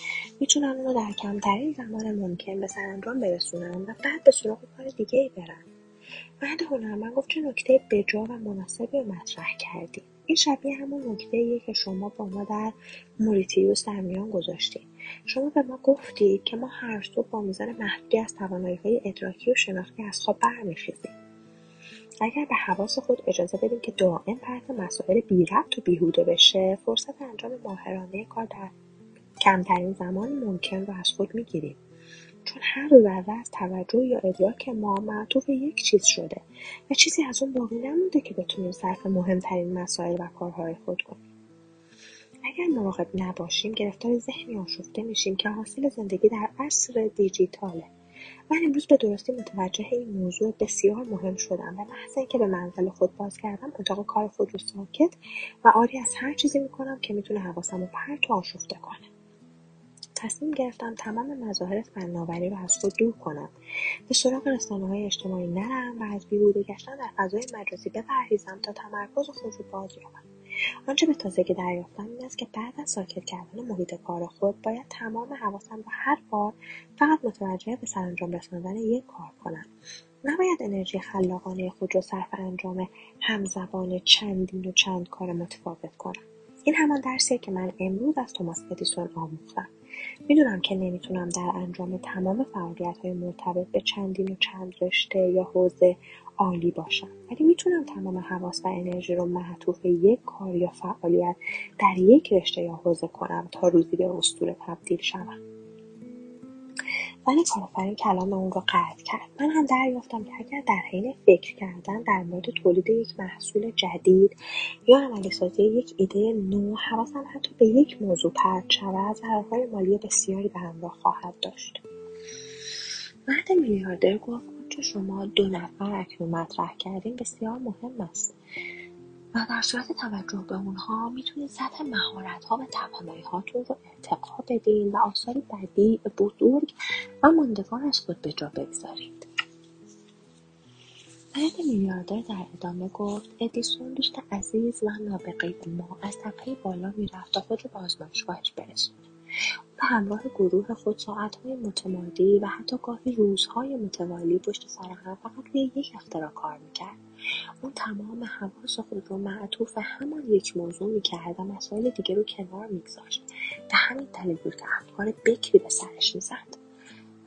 می‌تونن اونو در کمترین زمان ممکن به سرانجام برسونن و بعد به سراغ کار دیگه ای برن. مرد هنرمند گفت چه نکته بجا و مناسبی رو مطرح کردی. این شبیه همون نکته که شما با ما در موریتیوس در میان گذاشتید شما به ما گفتید که ما هر صبح با میزان محدودی از توانایی های ادراکی و شناختی از خواب برمیخیزیم. اگر به حواس خود اجازه بدیم که دائم پرت مسائل بی ربط و بیهوده بشه فرصت انجام ماهرانه کار در کمترین زمان ممکن رو از خود می‌گیریم. چون هر ذره از توجه یا ادراک ما معطوف یک چیز شده و چیزی از اون باقی نمونده که بتونیم صرف مهمترین مسائل و کارهای خود کنیم. اگر مراقب نباشیم گرفتار ذهنی آشفته میشیم که حاصل زندگی در عصر دیجیتاله. من امروز به درستی متوجه این موضوع بسیار مهم شدم و محض اینکه به منزل خود باز کردم اتاق کار خود رو ساکت و آری از هر چیزی می‌کنم که می‌تونه حواسم رو پرت و آشفته کنه. تصمیم گرفتم تمام مظاهر فناوری رو از خود دور کنم. به سراغ رسانه های اجتماعی نرم و از بیهوده گشتن در فضای مجازی بپرهیزم تا تمرکز خود رو باز یابم. آنچه به تازگی دریافتم این است که بعد از ساکت کردن محیط کار خود باید تمام حواسم را هر بار فقط متوجه به سرانجام رساندن یک کار کنم. نباید انرژی خلاقانه خود را صرف انجام همزبان چندین و چند کار متفاوت کنم. این همان درسیه که من امروز از توماس ادیسون آموختم. می‌دونم که نمی‌تونم در انجام تمام فعالیت های مرتبط به چندین و چند رشته یا حوزه عالی باشم. ولی می‌تونم تمام حواس و انرژی رو معطوف یک کار یا فعالیت در یک رشته یا حوزه کنم تا روزی به اسطوره تبدیل شوم. ولی کارآفرین کلام اون رو قطع کرد؟ من هم دریافتم که اگر در حین فکر کردن در مورد تولید یک محصول جدید یا عملی سازی یک ایده نو حواسم حتی به یک موضوع پرت شود ضررهای مالی بسیاری به همراه خواهد داشت. مرد میلیاردر گفت آنچه شما دو نفر اکنون مطرح کردین بسیار مهم است. و در صورت توجه به اونها می‌تونید سطح مهارت ها و توانایی هاتون رو ارتقا بدین و آثاری بدی بزرگ و ماندگار از خود به جا بگذارید. مرد میلیاردر در ادامه گفت ادیسون دوست عزیز و نابغه ما از تپه بالا می‌رفت تا خود رو به آزمایشگاهش برسونه. به همراه گروه خود ساعتهای متمادی و حتی گاهی روزهای متوالی پشت سر هم فقط روی یک اختراع کار می‌کرد. اون تمام حواس خود رو معطوف همان یک موضوع می‌کرد و مسائل دیگه رو کنار میگذاشت. به همین دلیل بود که افکار بکری به سرش می‌زد.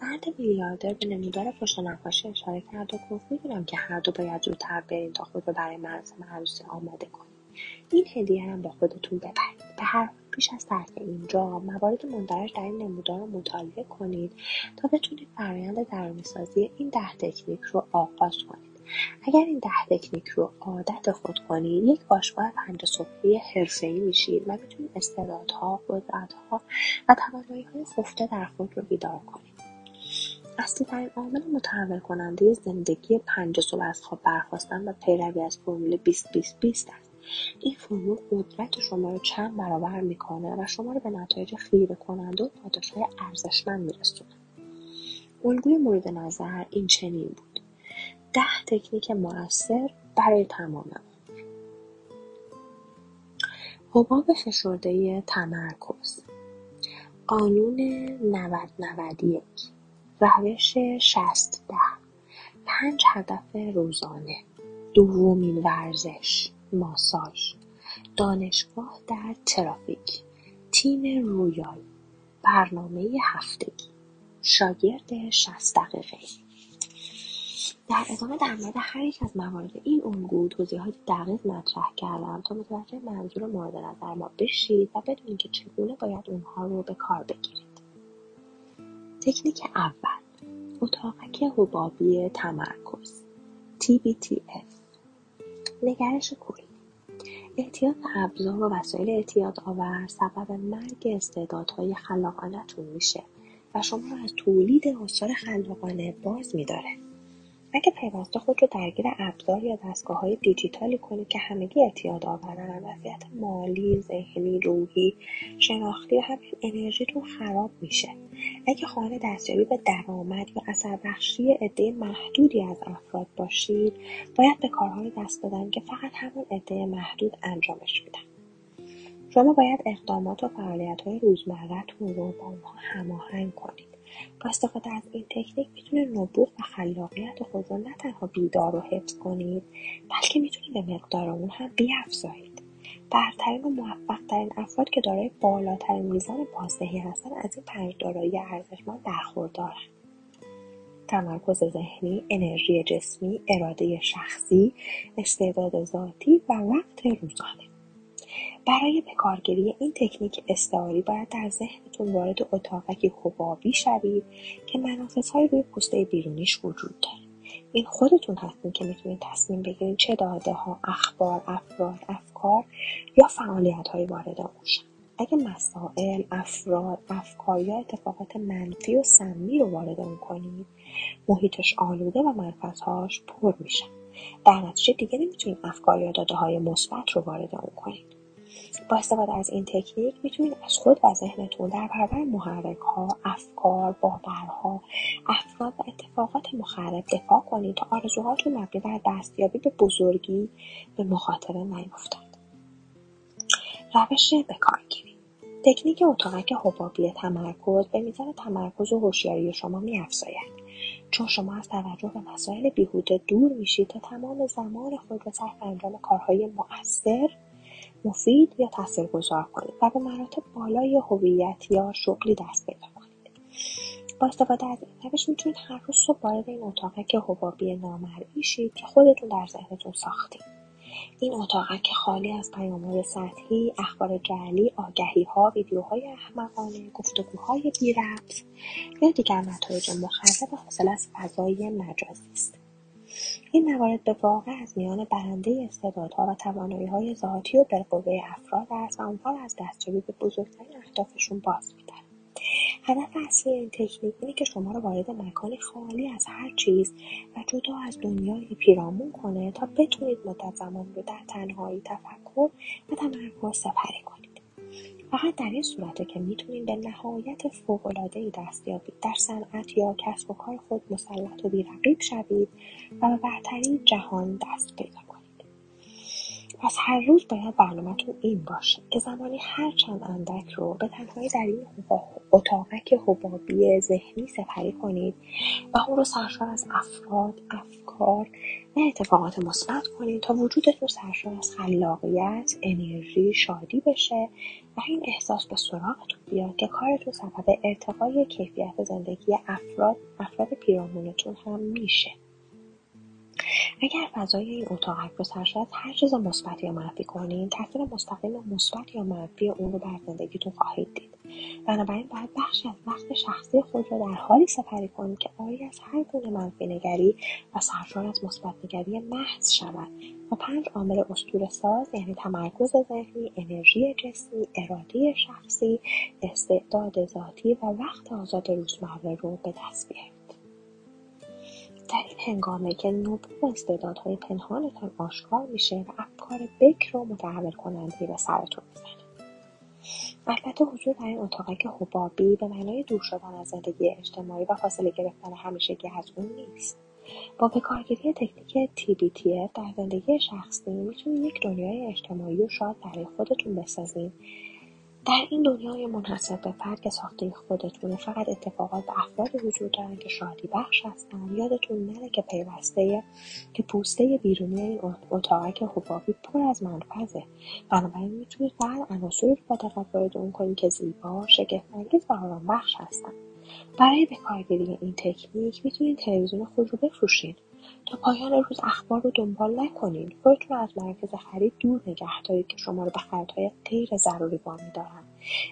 مرد میلیاردر به نمودار پشت نقاشی اشاره کرد و گفت می‌دونم که هر دو باید زودتر برین تا خود رو برای مراسم عروسی آماده کنید این هدیه هم با خودتون ببرید. به هر پیش از ترک اینجا موارد مندرج در این نمودار رو مطالعه کنید تا بتونید فرایند درونیسازی این ده تکنیک رو آغاز کنید. اگر این ده تکنیک رو عادت خود کنید یک باشگاه پنج صبحی حرفهای میشید و می‌تونید استعدادها قدرتها و تواناییهای خفته در خود رو بیدار کنید اصلی ترین عامل متحول کننده زندگی پنج صبح از خواب برخواستن و پیروی از فرمول 20 20 20 است. این فرمول قدرت شما رو چند برابر می‌کنه و شما رو به نتایج خیره کننده و پاداشهای ارزشمند میرسونه. الگوی مورد نظر این چنین بود. ده تکنیک موثر برای تمام حباب فشرده تمرکز. قانون 90 91 روش 60 ده. پنج هدف روزانه. دومین ورزش. ماساژ. دانشگاه در ترافیک. تیم رویال. برنامه هفتگی. شاگرد 60 دقیقه. در ادامه در مورد هر یک از موارد این الگو توضیحات دقیق مطرح کردم تا متوجه منظور مورد نظر ما بشید و بدونید که چگونه باید اونها رو به کار بگیرید. تکنیک اول اتاقک حبابی تمرکز TBTF نگرش کلی اعتیاد به ابزار و وسایل اعتیادآور سبب مرگ استعدادهای خلاقانهتون میشه و شما رو از تولید آثار خلاقانه باز میداره. اگه پیوسته خود رو درگیر ابزار یا های دیجیتالی کنید که همگی اعتیاد آورن وضعیت مالی ذهنی روحی شناختی و همین انرژیتون خراب میشه. اگه خانه دستیابی به درآمد یا اثر بخشی عده محدودی از افراد باشید باید به کارهای دست بدن که فقط همون عده محدود انجامش میدن. شما باید اقدامات و فعالیتهای روزمرهتون رو با اونها هماهنگ کنید. با استفاده از این تکنیک می‌تونه نبوغ و خلاقیت خود رو نه تنها بیدار و حفظ کنید بلکه می‌تونید به مقدار اون هم بیافزایید برترین و موفقترین افراد که دارای بالاترین میزان بازدهی هستن از این پنج دارایی ارزشمند برخوردارن تمرکز ذهنی، انرژی جسمی، اراده شخصی، استعداد ذاتی و وقت روزانه. برای بکارگیری این تکنیک استعاری باید در ذهنتون وارد اتاقکی حبابی شوید که منافذهایی روی پوسته بیرونیش وجود داره. این خودتون هستین که می‌تونید تصمیم بگیرید چه داده ها اخبار افراد افکار یا فعالیت های وارد اون اگه مسائل افراد افکار یا اتفاقات منفی و سمی رو وارد اون کنید محیطش آلوده و منفذهاش پر میشن در نتیجه دیگه نمی‌تونید افکار یا داده های مثبت رو وارد اون کنید. با استفاده از این تکنیک می‌تونید از خود و ذهنتون در برابر محرک ها، افکار، باورها، افراد و اتفاقات مخرب دفاع کنید تا آرزوهاتون مبنی بر دستیابی به بزرگی به مخاطره نیفتند. روش بکارگیری تکنیک اتاقک حبابی تمرکز به میزان تمرکز و هوشیاری شما میافزاید چون شما از توجه به مسائل بیهوده دور میشید تا تمام زمان خود را صرف انجام کارهای مؤثر مفید یا تاثیرگذار کنید و به مراتب بالای هویت یا شغلی دست پیدا کنید. با استفاده از این روش می‌تونید هر روز صبح وارد این اتاقک حبابی نامرئی شید که خودتون در ذهنتون ساختید. این اتاقک خالی از پیامهای سطحی اخبار جعلی آگهیها ویدیوهای احمقانه گفتگوهای بیربط یا دیگر نتایج مخرب حاصل از فضای مجازی است. این موارد به واقع از میان برنده استعدادها و تواناییهای ذاتی و بالقوه افراد است و اونها را از دستیابی به بزرگترین اهدافشون باز میدارد هدف اصلی این تکنیک اینه که شما رو وارد مکانی خالی از هر چیز و جدا از دنیای پیرامون کنه تا بتونید مدت زمان رو در تنهایی تفکر و تمرکز سپری کنید. فقط در این صورته که می‌تونید به نهایت فوق‌العادهای دست یابید در صنعت یا کسب و کار خود مسلط و بیرقیب شوید و به برتری جهان دست پیدا پس هر روز باید برنامهتون این باشه که زمانی هر چند اندک رو به تنهایی در این اتاقک حبابی ذهنی سپری کنید و اون رو سرشار از افراد افکار و اتفاقات مثبت کنید تا وجودتون سرشار از خلاقیت انرژی شادی بشه و این احساس به سراغتون بیاد که کارتون سبب ارتقای کیفیت زندگی افراد افراد پیرامونتون هم میشه. اگر فضای این اتاقک رو سرشار از هر چیز مثبت یا منفی کنین تاثیر مستقیم مثبت یا منفی اون رو بر زندگیتون خواهید دید. بنابراین باید بخشی از وقت شخصی خود را در حالی سپری کنید که آری از هر گونه منفی نگری و سرشار از مثبت نگری محض شود و پنج عامل اسطوره ساز یعنی تمرکز ذهنی انرژی جسمی اراده شخصی استعداد ذاتی و وقت آزاد روزمره رو به دست بیارید. در این هنگامه که نبوغ استعدادهای پنهانتان آشکار میشه و افکار بکر و متحول کننده به سرتون می‌زنه البته حضور در این اتاقک حبابی به معنای دور شدن از زندگی اجتماعی و فاصله گرفتن همیشگی از اون نیست. با بکارگیری تکنیک TBTF در زندگی شخصی می‌تونید یک دنیای اجتماعی و شاد برای خودتون بسازین در این دنیای منحصر به فرد که ساخته خودتونه فقط اتفاقات به افرادی وجود دارن که شادی بخش هستن. یادتون نره که پیوسته که پوسته بیرونی این اتاقک حبابی پر از منفذه بنابراین می‌تونید فقط عناصری رو با دقت اون کنید که زیبا شگفتانگیز و آرامبخش هستن. برای بکارگیری این تکنیک می‌تونید تلویزیون خود رو بفروشید تا پایان روز اخبار رو دنبال نکنید خودتون از مرکز خرید دور نگه دارید که شما رو به خریدهای غیر ضروری وامی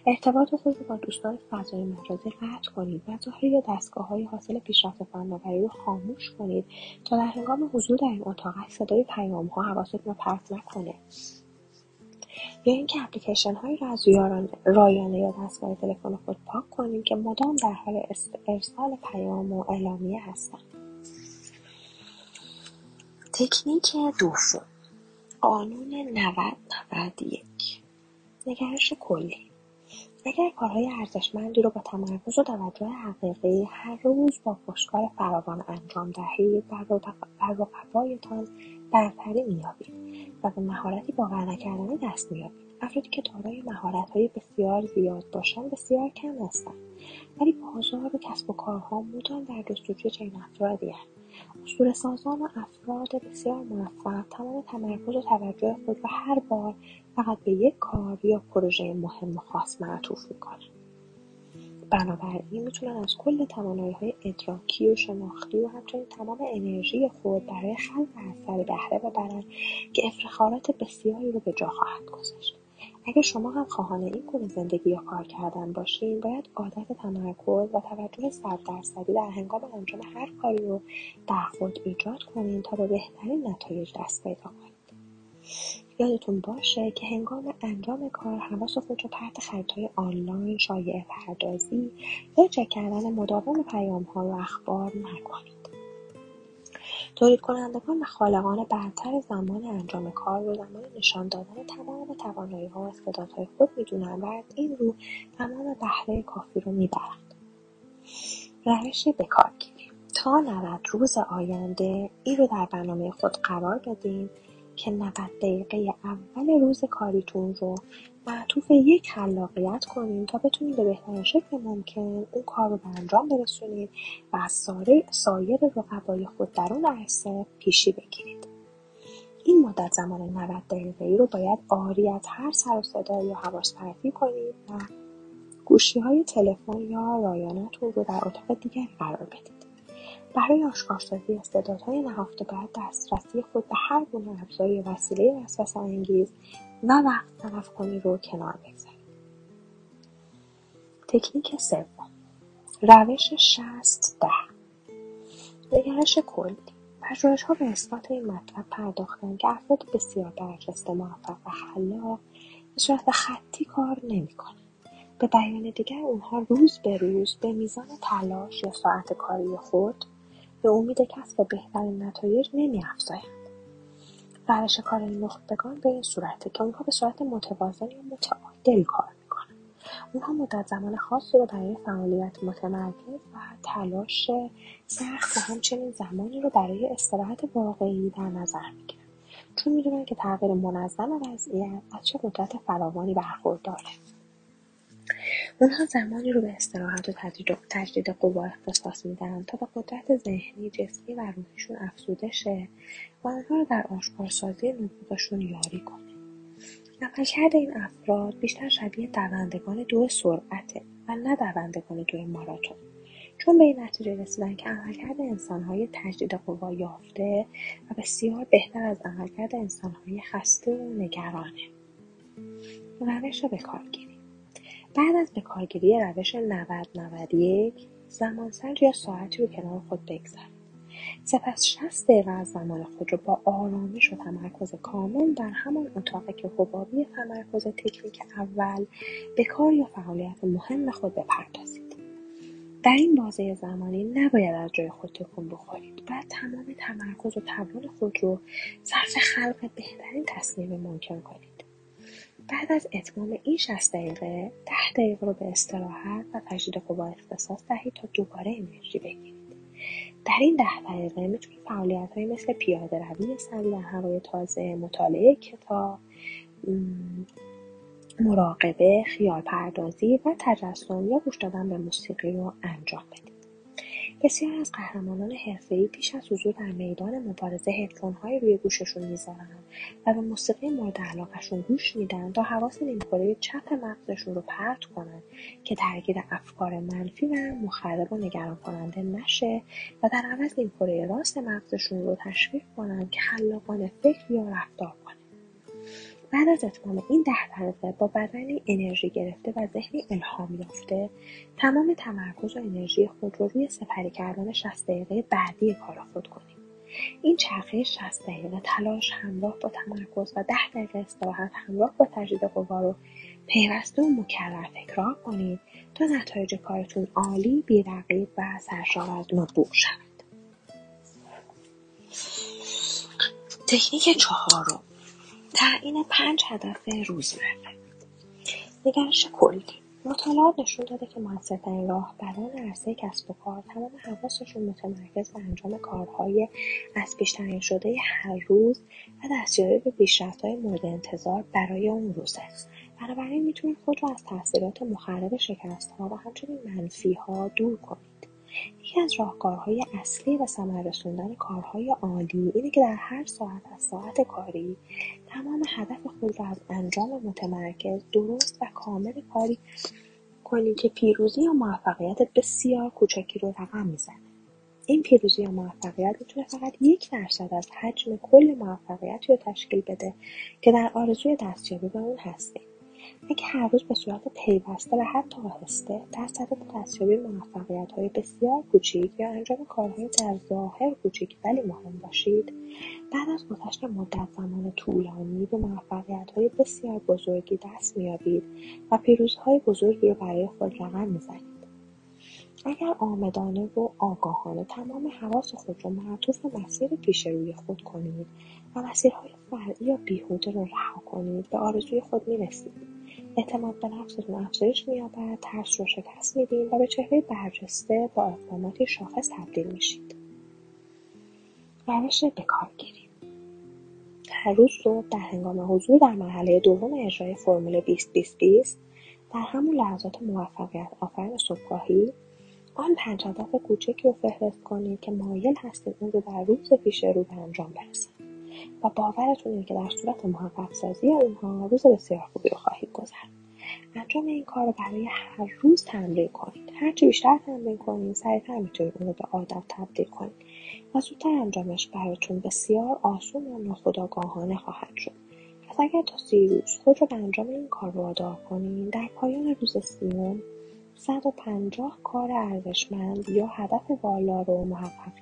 ارتباط خود رو با دوستان فضای مجازی قطع کنید ظاهر یا دستگاه های حاصل پیشرفت فناوری رو خاموش کنید تا در هنگام حضور در این اتاقک صدای پیام ها حواستون رو پرت نکنه. یا اینکه اپلیکیشن هایی را از رایانه یا دستگاه تلفن خود پاک کنید که مدام در حال ارسال پیام و اعلامیه هستند تکنیک دوم قانون 90 91 نگرش کلی. اگر کارهای ارزشمندی رو با تمرکز و توجه حقیقی هر روز با پشتکار فراوان انجام دهید بر رقبایتان برتری مییابید و به مهارتی باور نکردنی دست مییابید. افرادی که دارای مهارتهای بسیار زیاد باشند بسیار کم هستند ولی بازار و کسب و کارها مدام در جستجوی چنین افرادی سازان و افراد بسیار موفق تمام تمرکز و توجه خود را هر بار فقط به یک کار یا پروژه مهم و خاص معطوف می‌کنند بنابراین می‌تونن از کل های ادراکی و شناختی و همچنین تمام انرژی خود برای خلق اثر بهره ببرند که افتخارات بسیاری رو به جا خواهد گذاشت. اگر شما هم خواهان این گونه زندگی یا کار کردن باشین باید عادت تمرکز و توجه صددرصدی در هنگام انجام هر کاری رو در خود ایجاد کنین تا به بهترین نتایج دست پیدا کنید. یادتون باشه که هنگام انجام کار حواس خود رو پرت خریدهای آنلاین شایعه پردازی یا چک کردن مداوم پیامها و اخبار نکنید. تولید کنندگان و خالقان برتر زمان انجام کار رو زمان نشان دادن تمام توانایی ها و استعدادهای خود می‌دونن و از این رو تمام بهره کافی رو می‌برند روش بکارگیری. تا 90 روز آینده این رو در برنامه خود قرار بدین که 90 دقیقه اول روز کاریتون رو معطوف یک خلاقیت کنین تا بتونید به بهترین شکل ممکن اون کار رو به انجام برسونید و از سایر رقبای خود در اون عرصه پیشی بگیرید. این مدت زمان 90 دقیقه ای رو باید آری از هر سر و صدا یا حواس پرتی کنید و گوشی های تلفن یا رایانتون رو در اتاق دیگر قرار بدید. برای آشکارسازی استعدادهای نهفته باید دسترسی خود به هر گونه ابزار یا وسیله انگیز و وقت کنی رو کنار بگذارید تکنیک سوم روش شست ده. نگرش کلی. ها به اثبات این مطلب پرداختن که افراد بسیار برجسته موفق و خلاق به صورت خطی کار نمی‌کنند به بیان دیگر اونها روز به روز به میزان تلاش یا ساعت کاری خود به امید کسب بهترین نتایج نمیافزایند. روش کار نخبگان به این صورته که اونها به صورت متوازن یا متعادل کار می‌کنن. اونها مدت زمان خاصی رو برای فعالیت متمرکز و تلاش سخت و همچنین زمانی رو برای استراحت واقعی در نظر می‌گیرن. چون می‌دونن که تغییر منظم وضعیت از چه قدرت فراوانی برخورداره. اونها زمانی رو به استراحت و تجدید قوا اختصاص میدن تا به قدرت ذهنی، جسمی و روحیشون افزوده شه و آنها رو در آشکارسازی نبوغشون یاری کنه. عملکرد این افراد بیشتر شبیه دوندگان دو سرعته و نه دوندگان دو ماراتون. چون به این نتیجه رسیدن که عملکرد انسانهای تجدید قوا یافته و بسیار بهتر از عملکرد انسانهای خسته و نگرانه. روش به کارگیری بعد از بکارگیری روش 90 91 زمانسنج یا ساعتی رو کنار خود بگذارید سپس 60 دقیقه از زمان خود رو با آرامش و تمرکز کامل در همان اتاقی که حبابی تمرکز تکنیک اول به کار یا فعالیت مهم خود بپردازید. در این بازه زمانی نباید از جای خود تکون بخورید. باید تمام تمرکز و توان خود رو صرف خلق بهترین تصمیم ممکن کنید. بعد از اتمام این 60 دقیقه 10 دقیقه رو به استراحت و تجدید قوا اختصاص دهید تا دوباره انرژی بگیرید. در این ده دقیقه می‌تونید فعالیت های مثل پیاده روی در هوای تازه مطالعه کتاب مراقبه خیال پردازی و تجسم یا گوش دادن به موسیقی رو انجام بدید. بسیاری از قهرمانان حرفهای پیش از حضور در میدان مبارزه هدفونهایی روی گوششون می‌ذارن و به موسیقی مورد علاقهشون گوش میدن تا حواس نیمکره چپ مغزشون رو پرت کنن که درگیر افکار منفی و مخرب و نگران کننده نشه و در عوض نیمکره راست مغزشون رو تشویق کنن که خلاقانه فکر یا رفتار کنه بعد از اتمام این ده دقیقه با بدنی انرژی گرفته و ذهنی الهام یافته تمام تمرکز و انرژی خود رو روی سپری کردن 60 دقیقه بعدی کار خود کنید این چرخه 60 دقیقه تلاش همراه با تمرکز و 10 دقیقه استراحت همراه با تجدید قوا رو پیوسته و مکرر تکرار کنید تا نتایج کارتون عالی بیرقیب و سرشار از نبوغ شود تکنیک چهارم. تعیین پنج هدف روزمره. نگرش کلی. مطالعات نشون داده که موثرترین راهبران عرصه کسب و کار تمام حواسشون متمرکز به انجام کارهای از پیش تعیین شده هر روز و دستیابی به پیشرفتهای مورد انتظار برای اون روزه بنابراین می‌تونید خود را از تاثیرات مخرب شکستها و همچنین منفیها دور کنید. یکی از راهکارهای اصلی به ثمر رسوندن کارهای عالی اینه که در هر ساعت از ساعت کاری تمام هدف خود را از انجام متمرکز درست و کامل کاری کنید که پیروزی یا موفقیت بسیار کوچکی رو رقم می‌زنه. این پیروزی یا موفقیت می‌تونه فقط یک درصد از حجم کل موفقیت رو تشکیل بده که در آرزوی دستیابی به اون هستیم. اگه هر روز به صورت پیوسته و حتی آهسته در صدد دستیابی های بسیار کوچیک یا انجام کارهای در ظاهر کوچیک ولی مهم باشید بعد از گذشت مدت زمان طولانی به های بسیار بزرگی دست مییابید و های بزرگی رو برای خود رقم می‌زنید. اگر آمدانه و آگاهانه تمام حواس خود را معطوف مسیر پیش روی خود کنید و مسیرهای فرعی یا بیهوده را رها کنید. به آرزوی خود می‌رسید. اعتماد به نفستون افزایش مییابد ترس رو شکست میدین و به چهره برجسته با اقداماتی شاخص تبدیل میشید. روش بکارگیری. هر روز صبح در هنگام حضور در مرحله دوم اجرای فرمول 20 در همون لحظات موفقیت آفرین صبحگاهی آن پنج هدف کوچکی رو فهرست کنید که مایل هستید اون رو در روز پیش رو به انجام برسانید و باورتون اینه که در صورت محقق سازی اونها روز بسیار خوبی رو خواهید گذرد. انجام این کار رو برای هر روز تمرین کنید. هرچی بیشتر تمرین کنید سریعتر می‌تونید اون رو به عادت تبدیل کنید و زودتر انجامش براتون بسیار آسون و ناخودآگاهانه خواهد شد. پس اگر تا سی روز خود رو به انجام این کار وادار کنید در پایان روز سیوم صد و پنجاه کار ارزشمند یا هدف والا رو محقق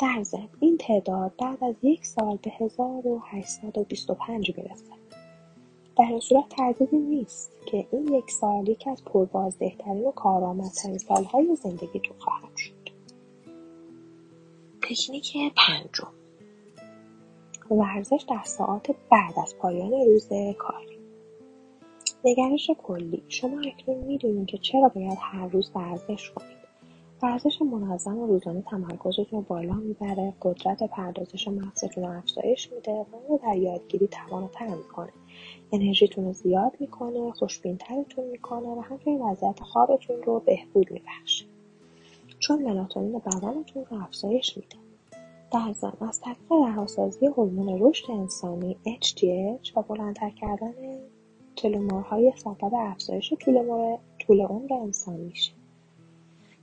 در ضمن این تعداد بعد از یک سال به هزار و هشتصد و بیست و پنج می‌رسه در این صورت تردیدی نیست که این یک سال یکی از پربازدهترین و کارآمدترین سالهای زندگیتون خواهد شد. تکنیک پنجم. ورزش در ساعات بعد از پایان روز کاری نگرش کلی. شما اکنون می‌دونید که چرا باید هر روز ورزش کنید. ورزش منظم و روزانه تمرکزتون رو بالا می‌بره قدرت پردازش مغزتون رو افزایش میده و اون رو در یادگیری تواناتر می‌کنه. انرژیتون رو زیاد می‌کنه خوشبینترتون می‌کنه و همچنین وضعیت خوابتون رو بهبود میبخشه. چون ملاتونین بدنتون رو افزایش میده. در ضمن از طریق رهاسازی هورمون رشد انسانی HGH و بلندتر کردن تلومرهای سبب افزایش طول عمر انسان میشه.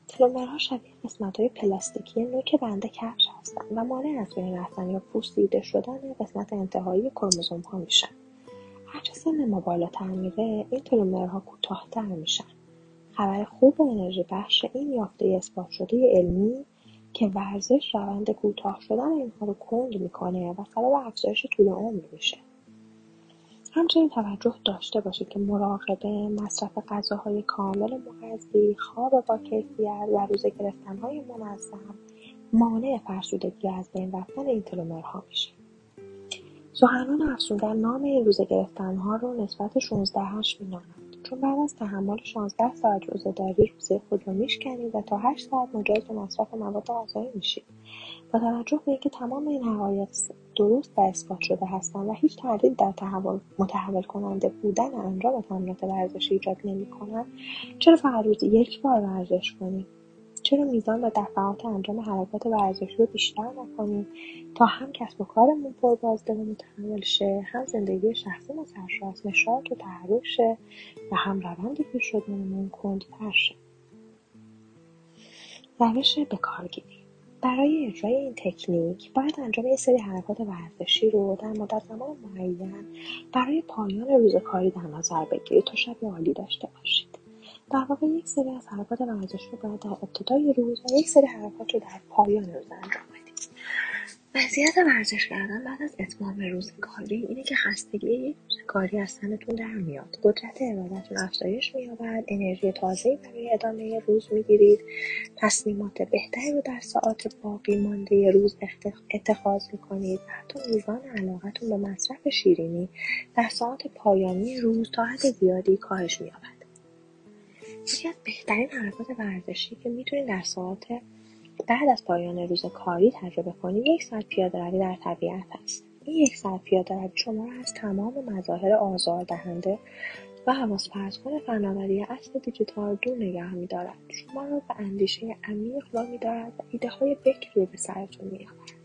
تلومرها شبیه قسمتهای پلاستیکی نوک بند کفش هستند و مانع از بین رفتن یا پوسیده شدن قسمت انتهایی ها میشن. هرچه سن ما بالاتر میره این تلومرها کوتاهتر میشن. خبر خوب انرژی بخش این یافته اثبات شده علمی که ورزش روند کوتاه شدن اینها رو کند می‌کنه و سبب افزایش طول عمر میشه. همچنین توجه داشته باشید که مراقبه، مصرف غذاهای کامل مغذی، خواب با کیفیت و روزه گرفتنهای منظم مانع فرسودگی از بین رفتن این تلومرها میشه. سخنان افزودن نام این روزه گرفتنها رو نسبت 16 هشت مینامند چون بعد از تحمل 16 ساعت روزهداری روزه خود رو میشکنید و تا 8 ساعت مجاز به مصرف مواد غذایی میشید با توجه به اینکه تمام این حقایق درست و اثبات شده هستند و هیچ تردید در متحول کننده بودن انجام تمرینات ورزشی ایجاد نمی‌کنند. چرا فقط روزی یک بار ورزش کنیم؟ چرا میزان و دفعات انجام حرکات ورزشی رو بیشتر نکنیم؟ تا هم کسب و کارمون پربازده و متحول شه هم زندگی شخصی سرشار نشاط و تحرک شه و هم روند پیر شدنمون کندتر شه. روش بکارگیری برای اجرای این تکنیک باید انجام یه سری حرکات ورزشی رو در مدت زمان معین برای پایان روز کاری در نظر بگیرید تا شب عالی داشته باشید. در واقع یک سری از حرکات ورزشی رو باید در ابتدای روز و یک سری حرکات رو در پایان روز انجام بدید. وضعیت ورزش کردن بعد از اتمام روز کاری اینه که خستگی کاری از تنتون در میاد. قدرت ارادتون افزایش مییابد انرژی تازه‌ای برای ادامه روز می‌گیرید. تصمیمات بهتری رو در ساعات باقی مانده روز اتخاذ می‌کنید. و حتی میزان علاقتون به مصرف شیرینی در ساعات پایانی روز تا حد زیادی کاهش مییابد. یکی از بهترین حرکات ورزشی که می‌تونید در ساعت بعد از پایان روز کاری تجربه کنید یک ساعت پیاده روی در طبیعت است. این یک ساعت پیاده روی شما را از تمام مظاهر آزاردهنده و حواس کن فناوری اصل دیجیتال دور نگه میدارد. شما را به اندیشه عمیق وامیدارد و ایده های بکری رو به سرتون میآورد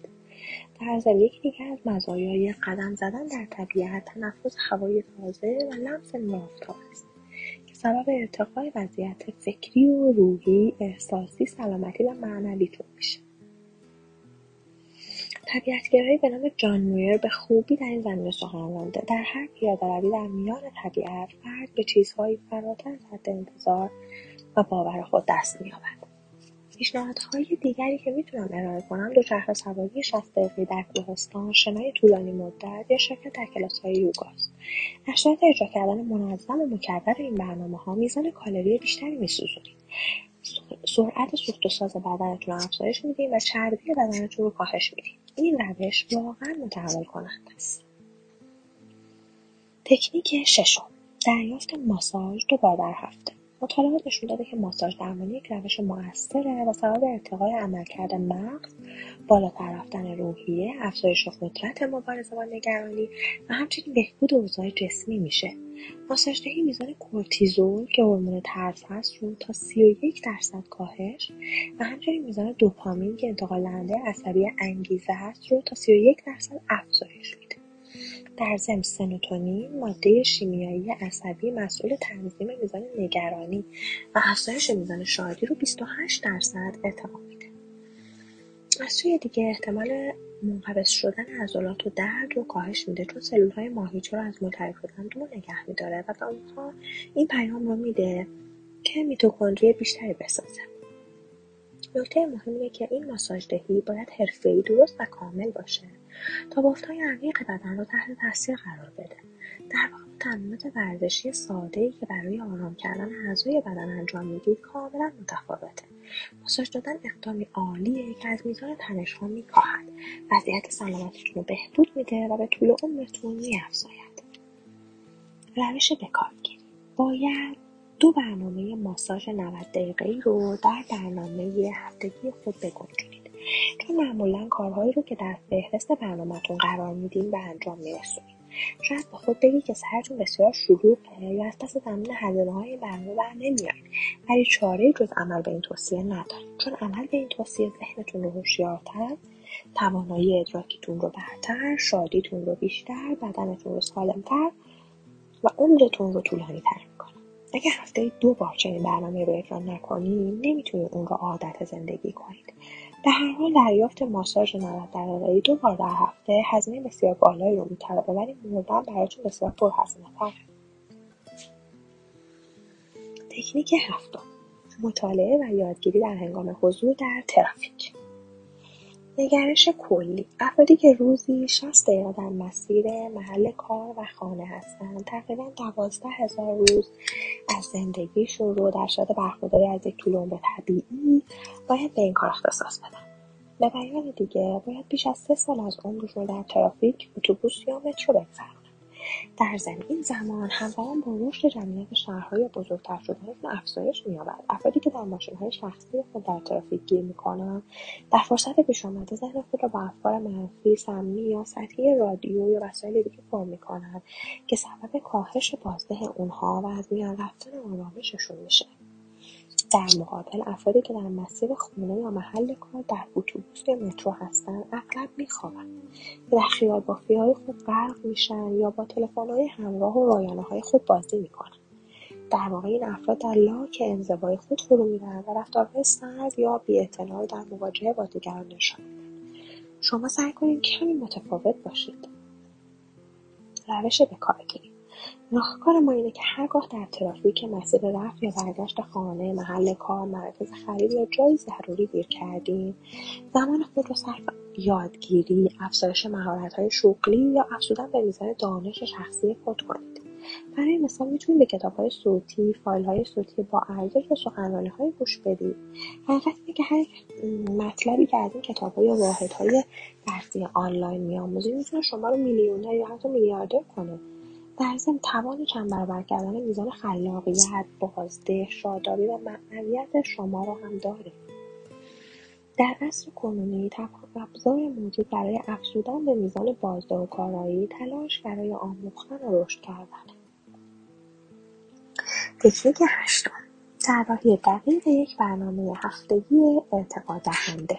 در ضمن یکی دیگر از مزایای قدم زدن در طبیعت تنفس هوای تازه و لمس نور است. سبب ارتقای وضعیت فکری و روحی احساسی سلامتی و معنویتون میشه. طبیعتگرایی به نام جان مویر به خوبی در این زمینه سخن رانده در هر پیادهروی در میان طبیعت فرد به چیزهایی فراتر از حد انتظار و باور خود دست مییابد. پیشنهادهای دیگری که می‌تونم ارائه کنم دوچرخه سواری 60 دقیقه در کوهستان شنای طولانی مدت یا شرکت در کلاسهای یوگاست. در صورت اجرا کردن منظم و مکرر این برنامه ها میزان کالری بیشتری میسوزونید. سرعت سوخت و ساز بدنتون رو افزایش میدین و چربی بدنتون رو کاهش میدین این روش واقعا متحول کننده است. تکنیک ششم دریافت ماساژ دو بار در هفته. مطالعات نشون داده که ماساژ درمانی یک روش موثره و سبب ارتقای عملکرد مغز بالاتر رفتن روحیه افزایش قدرت مبارزه با نگرانی و همچنین بهبود اوضاع جسمی میشه. ماساژدهی میزان کورتیزول که هورمون ترس هست رو تا 31 درصد کاهش و همچنین میزان دوپامین که انتقال دهنده عصبی انگیزه هست رو تا 31 درصد افزایش میده. در ضمن سروتونین ماده شیمیایی عصبی مسئول تنظیم میزان نگرانی و افزایش میزان شادی رو 28 درصد ارتقا میده. از سوی دیگه احتمال منقبض شدن عضلات و درد رو کاهش میده چون سلولهای ماهیچه رو از ملتهب شدن دور نگه میداره و به اونها این پیام رو میده که میتوکندری بیشتری بسازه. نکته مهم اینه که این ماساژدهی باید حرفهای درست و کامل باشه. تا بافتهای عمیق بدن رو تحت تاثیر قرار بده. در واقع تمرینات ورزشی ای که برای آرام کردن اعضای بدن انجام می‌دید کاملا متفاوته. ماساژ دادن اقدامی عالیه که از میزان تنشها میکاهد. وضعیت سلامتیتون رو بهبود میده و به طول عمرتون میافزاید. روش بکارگیری. باید دو برنامه ماساژ 90 دقیقه‌ای رو در برنامه هفتگی خود بگنجونید چون معمولا کارهایی رو که در فهرست برنامهتون قرار میدین به انجام میرسونید شاید به خود بگی که سرتون بسیار شلوغه یا از پس زمین های این برنامه بر نمیایید ولی چاره جز عمل به این توصیه ندارید چون عمل به این توصیه ذهنتون رو هوشیارتر توانایی ادراکیتون رو برتر شادیتون رو بیشتر بدنتون رو سالمتر و عمرتون رو طولانی تر می‌کنه. اگه هفته دو بار چنین برنامه رو اجرا نکنید نمی‌تونید اون رو عادت زندگی کنید به هر حال دریافت ماساژ 90 دقیقهای دو بار در هفته هزینه بسیار بالایی رو میطلبه ولی مردن براتون بسیار پرهزینهتره تکنیک هفتم. مطالعه و یادگیری در هنگام حضور در ترافیک. نگرش کلی. افرادی که روزی 60 دقیقه در مسیر محل کار و خانه هستند تقریبا دوازده هزار روز از زندگیشون رو در صورت برخورداری از یک طول عمر طبیعی باید به این کار اختصاص بدن. به بیان دیگه باید بیش از سه سال از عمرشون رو در ترافیک اتوبوس یا مترو بگذرونن. در ضمن این زمان همزمان با رشد جمعیت شهرهای بزرگتر شدنشون افزایش مییابد. افرادی که در ماشینهای شخصی خود در ترافیک گیر می‌کنند در فرصت پیش آمده ذهن خود را با افکار منفی سمی یا سطحی رادیو یا وسایل دیگه پر می‌کنند که سبب کاهش بازده اونها و از میان رفتن آرامششون میشه. در مقابل افرادی که در مسیر خونه یا محل کار در اتوبوس یا مترو هستند اغلب میخوابند. یا در خیالبافیهای خود غرق میشن یا با تلفنهای همراه و های خود بازی می‌کنند در واقع این افراد در لاک انزوای خود فرو میرن و رفتارهای سرد یا بیاعتنایی در مواجهه با دیگران نشان میدن. شما سعی کنید کمی متفاوت باشید. روش بکارگیری. ما اینه که هرگاه در ترافیک مسیر رفت یا برگشت خانه، محل کار، مرکز خرید یا جایی ضروری گیر کردیم زمان خود را صرف یادگیری، افزایش مهارت‌های شغلی یا افزودن به میزان دانش شخصی خود کنید. برای مثال می‌تونید به کتابهای صوتی، فایل‌های صوتی با ارزش و سخنرانی‌های گوش بدید. حقیقت اینه که هر مطلبی که از این کتاب‌ها یا واحدهای درسی آنلاین میآموزید می‌تونه شما رو میلیونر یا حتی میلیاردر کنه. در ضمن توان چند کردن میزان خلاقیت، بازده، شادابی و معنویت شما را هم داره. در عصر کنونی ابزار موجود برای افزودن به میزان بازده و کارایی تلاش برای آموختن و رشد کردن. تکنیک هشتم. طراحی دقیق یک برنامه هفتگی ارتقا دهنده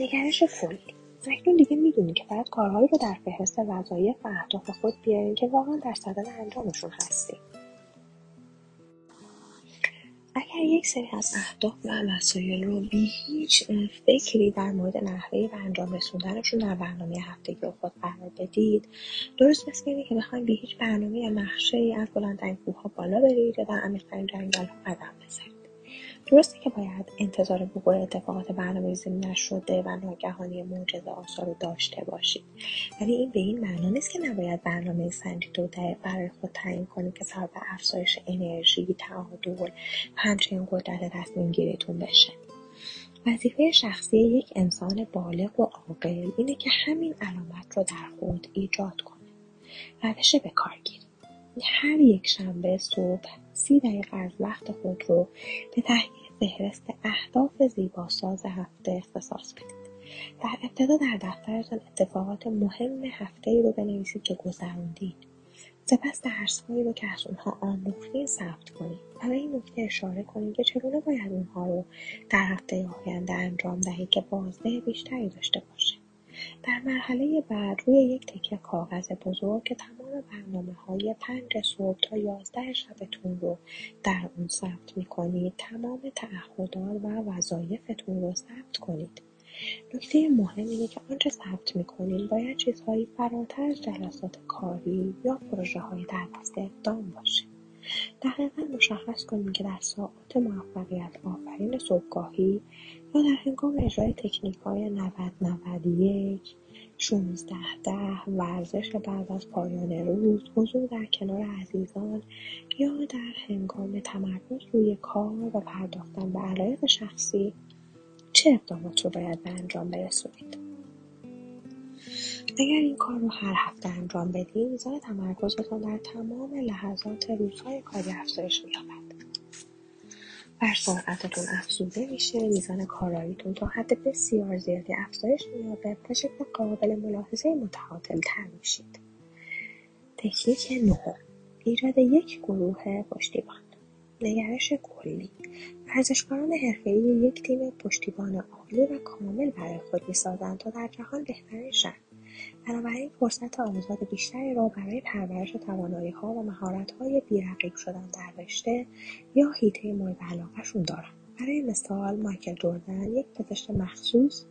نگرش کلی اکنون دیگه می‌دونی که باید کارهایی رو در فهرست وظایف و اهداف خود بیارین که واقعا در صدد انجامشون هستیم اگر یک سری از اهداف و مسایل رو بی هیچ فکری در مورد نحوه به انجام رسوندنشون در برنامه هفتگی خود قرار بدید درست مثل اینه که بخوایم بی هیچ برنامه یا نقشه از بلندترین کوهها بالا برید یا در عمیقترین جنگل قدم بزنید. درسته که باید انتظار وقوع اتفاقات برنامه‌ریزی نشده و ناگهانی معجزه آسا رو داشته باشید. ولی این به این معنا نیست که نباید برنامه سنجیده و دقیق برای خود تعیین کنید که سبب افزایش انرژی تعادل و همچنین قدرت تصمیم گیریتون بشه. وظیفه شخصی یک انسان بالغ و عاقل اینه که همین علامت رو در خود ایجاد کنه. روش به کارگیری هر یک شنبه صبح سی دقیقه از وقت خود رو به تهیه فهرست اهداف زیباساز هفته اختصاص بدید. در ابتدا در دفترتان اتفاقات مهم هفته ای رو بنویسید که گذروندید سپس درسهایی رو که از اونها آموختید ثبت کنید و به این نکته اشاره کنید که چگونه باید اونها رو در هفته آینده انجام دهید که بازده بیشتری داشته باشه. در مرحله بعد روی یک تکه کاغذ بزرگ که تمام برنامه های پنج صبح تا یازده شبتون رو در اون ثبت می‌کنید. تمام تعهدات و وظایفتون رو ثبت کنید. نکته مهم اینه که آنچه ثبت می‌کنید باید چیزهایی فراتر از جلسات کاری یا پروژه های در دست اقدام باشه. دقیقا مشخص کنید که در ساعات موفقیت آفرین صبحگاهی یا در هنگام اجرای تکنیک های 90 91 16 ده ورزش بعد از پایان روز حضور در کنار عزیزان یا در هنگام تمرکز روی کار و پرداختن به علایق شخصی چه اقدامات رو باید به انجام برسونید؟ اگر این کار رو هر هفته انجام بدید میزان تمرکزتان در تمام لحظات روزهای کاری افزایش مییابد. بر سرعتتون افزوده میشه میزان کاراییتون تا حد بسیار زیادی افزایش مییابد و شکل قابل ملاحظه متعادلتر میشید. تکنیک نهم ایجاد یک گروه پشتیبان. نگرش کلی. ورزشکاران حرفهای یک تیم پشتیبان عالی و کامل برای خود می‌سازند تا در جهان بهترین بنابراین فرصت آزاد بیشتری را برای پرورش تواناییها و مهارت‌های بیرقیب شدن در رشته یا حیطه مورد علاقهشون دارند برای مثال مایکل جردن یک پزشک مخصوص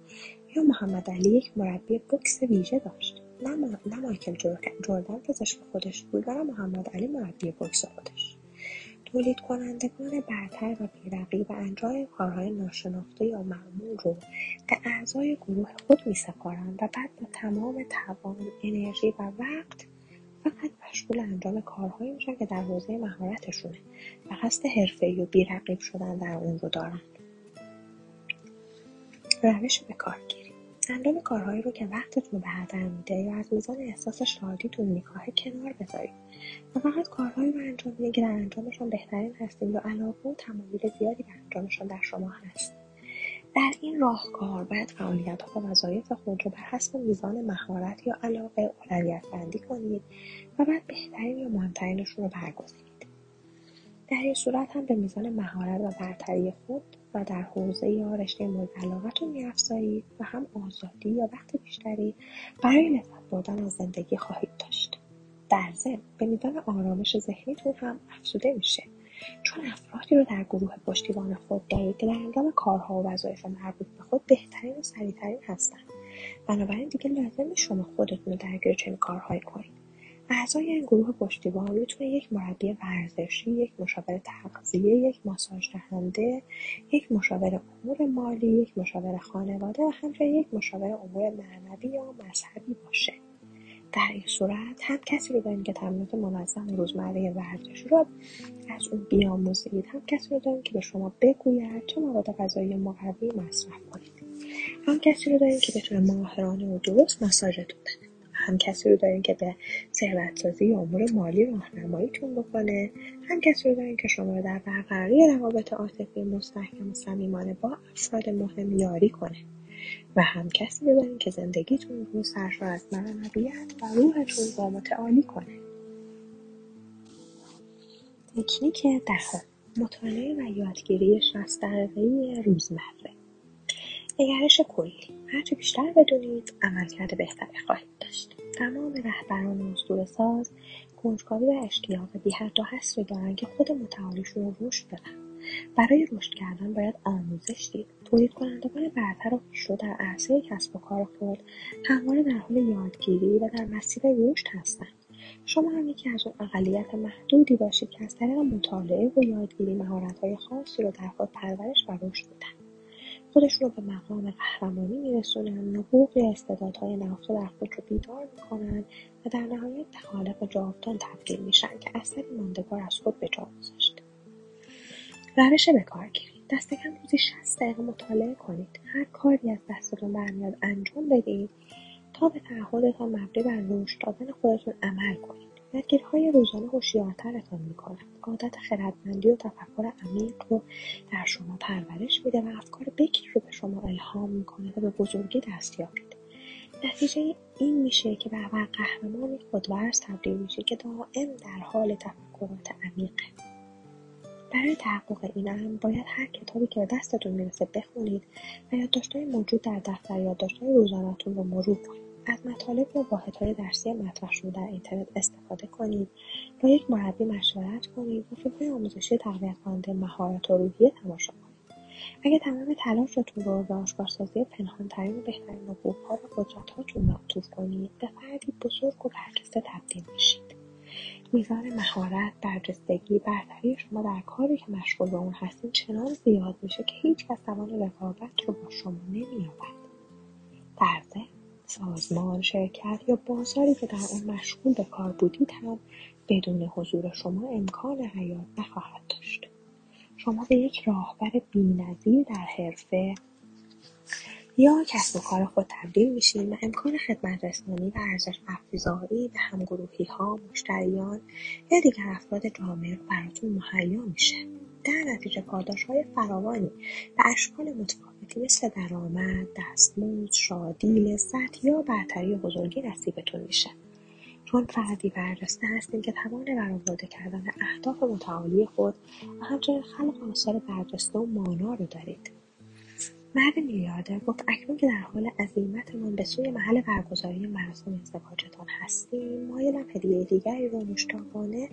یا محمد علی یک مربی بوکس ویژه داشت. نه, نه مایکل جردن پزشک خودش بود و محمد علی مربی بوکس خودش. تولید کنندگان برتر و بیرقیب انجام کارهای ناشناخته یا معمول رو به اعضای گروه خود میسپارند و بعد با تمام توان انرژی و وقت فقط مشغول انجام کارهایی میشن که در حوزه مهارتشونه. و قصد حرفهای و بیرقیب شدن در اون رو دارند. روش به کارگیری انجام کارهایی رو که وقتتون به هدر میده یا از میزان احساس شادیتون میکاهه کنار بذارید. و فقط کارهایی رو انجام بدید که در انجامشان بهترین هستید و علاقه و تمایل زیادی به انجامشان در شما هست. در این راهکار باید فعالیتها و وظایف خود رو بر حسب میزان مهارت یا علاقه اولویت بندی کنید و بعد بهترین یا مهمترینشون رو برگزینید. در این صورت هم به میزان مهارت و برتری خود و در حوزه یا رشته مورد علاقتون میافزایید و هم آزادی یا وقت بیشتری برای لذت بردن از زندگی خواهید داشت. در ضمن به میزان آرامش ذهنیتون هم افزوده میشه. چون افرادی رو در گروه پشتیبان خود دارید که در انجام کارها و وظایف مربوط به خود بهترین و سریعترین هستند بنابراین دیگه لازم شما خودتون رو درگیر چنین کارهایی کنید. اعضای این گروه پشتیبان می‌تونه یک مربی ورزشی، یک مشاور تغذیه، یک ماساژ دهنده، یک مشاور امور مالی، یک مشاور خانواده و همچنین یک مشاور امور معنوی یا مذهبی باشه. در این صورت هم کسی رو داریم که تمرینات منظم روزمره ورزش رو از اون بیاموزید هم کسی رو داریم که به شما بگوید چه مواد غذایی مقوی مصرف کنید هم کسی رو داریم که بتونه ماهرانه و درست ماساژتون بده هم کسی رو داریم که به ثروتسازی یا امور مالی راهنماییتون بکنه هم کسی رو داریم که شما رو در برقراری روابط عاطفی مستحکم و صمیمانه با افراد مهم یاری کنه. و هم کسی رو داریم که زندگیتون رو سرشار از معنویت و روحتون با متعالی کنه. تکنیک دهم مطالعه و یادگیری شصت دقیقهای روزمره. نگرش کلی هرچه بیشتر بدونید عملکرد بهتری خواهید داشت. تمام رهبران ساز کنجکاوی و اشتیاق بی حد و حصری دارن که خود متعالیشون رو رشد بدن. برای رشد کردن باید آموزش دید. تولید کنندگان برتر و پیشرو در عرصه کسب و کار خود همواره در حال یادگیری و در مسیر رشد هستند. شما هم یکی از اون اقلیت محدودی باشید که از طریق مطالعه و یادگیری مهارت‌های خاصی رو در خود پرورش و رشد میدن خودشون رو به مقام قهرمانی میرسونن نبوغ استعدادهای نهفته در خود رو بیدار می‌کنن و در نهایت به خالق جاودان تبدیل میشن که اثری ماندگار از خود به جا گذاشته. روش به کار گیرید. دست کم روزی 60 دقیقه مطالعه کنید. هر کاری از دستتون برمیاد انجام بدید تا به تعهدتان مبنی بر رشد دادن خودتون عمل کنید. یادگیریهای روزانه هوشیارترتان می‌کند. عادت خردمندی و تفکر عمیق رو در شما پرورش میده و افکار بکری رو به شما الهام می‌کنه تا به بزرگی دست یابید. نتیجه این میشه که به قهرمانی خودورز تبدیل میشه که دائم در حال تفکرات عمیقه. برای تحقق این امر باید هر کتابی که به دستتون می‌رسه بخونید و یادداشتهای موجود در دفتر یادداشتهای روزانهتون رو مرور کنید. از مطالب و واحدهای درسی مطرح شده در اینترنت استفاده کنید با یک مربی مشورت کنید و فیلمهای آموزشی تقویت کننده مهارت و روحیه تماشا کنید. اگر تمام تلاشتون رو به آشکارسازی پنهانترین و بهترین نبوغها و قدرتهاتون معطوف کنید به فردی بزرگ و برجسته تبدیل میشید. میزان مهارت برجستگی برتری شما در کاری که مشغول به اون هستید چنان زیاد میشه که هیچکس توان رقابت رو با شما نمییابد. در ضمن سازمان، شرکت یا بازاری که در آن مشغول به کار بودید هم بدون حضور شما امکان حیات نخواهد داشت. شما به یک راهبر بینظیر در حرفه یا کسب و کار خود تبدیل میشید و امکان خدمت رسانی و ارزش افزایی به همگروهی ها، مشتریان یا دیگر افراد جامعه براتون مهیا میشه. در نتیجه پاداشهای فراوانی به اشکال متفاوتی مثل درآمد، دستمزد، شادی، لذت یا برتری بزرگی نصیبتون میشه. چون فردی برجسته هستیم که توان برآورده کردن اهداف متعالی خود و همچنین خلق آثار برجسته و مانا رو دارید. مرد میلیاردر گفت اکنون که در حال عزیمتمان به سوی محل برگزاری مراسم ازدواجتان هستیم مایلم هدیه دیگری را مشتاقانه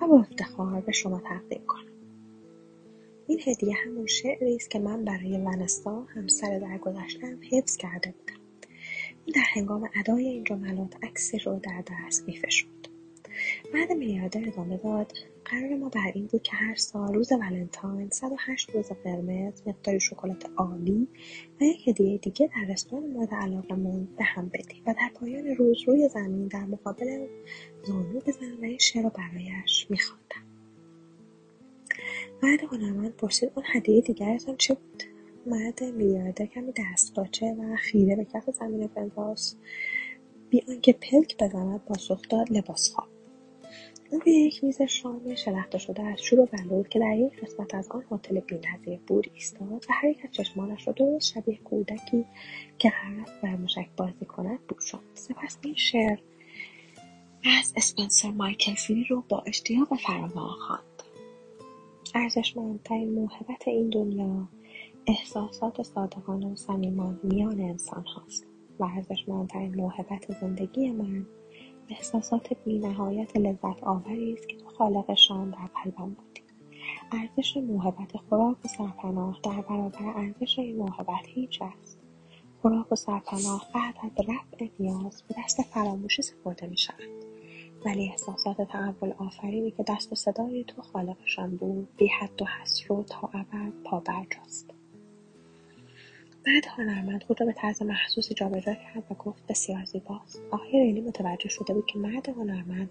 و با افتخار به شما تقدیم کنم این هدیه همون شعری است که من برای ونستا همسر درگذشتهام حفظ کرده بودم. این در هنگام ادای این جملات عکسی رو در دست میفشرد. مرد میلیاردر ادامه داد قرار ما بر این بود که هر سال روز ولنتاین 108 روز قرمز مقداری شکلات عالی و یک هدیه دیگه در رستوران مورد علاقمون به هم بدیم و در پایان روز روی زمین در مقابل زانو بزنم و این شعر رو برایش میخواندم. مرد هنرمند پرسید اون هدیه دیگرتان چه بود؟ مرد میلیاردر کمی دستپاچه و خیره به کف زمین پنداس بی آنکه پلک بزند پاسخ داد لباس خواب. او روی یک میز شام شلخته شده از شور و بلور که در یک قسمت از آن هتل بینظیر بود ایستاد و هر یک از چشمانش را درست شبیه کودکی که است بر مشک بازی کند پوشاند سپس این شعر از اسپنسر مایکل فیلی رو با اشتیاق فراوان خواند. ارزشمندترین موهبت این دنیا احساسات صادقانه و صمیمان میان انسان هاست و ارزشمندترین موهبت زندگی من احساسات بینهایت لذت آوری است که تو خالقشان در قلبم بودی. ارزش موهبت خوراک و سرپناه در برابر ارزش این موهبت هیچ است. خوراک و سرپناه بعد از رفع نیاز به دست فراموشی سپرده می شود ولی احساسات تحول آفرینی که دست و صدای تو خالقشان بود بی حد و حصر و تا ابد پابرجاست بعد هنرمند خود را به طرز محسوسی جابجا کرد و گفت بسیار زیباست. آقای ریلی متوجه شده بود که مرد هنرمند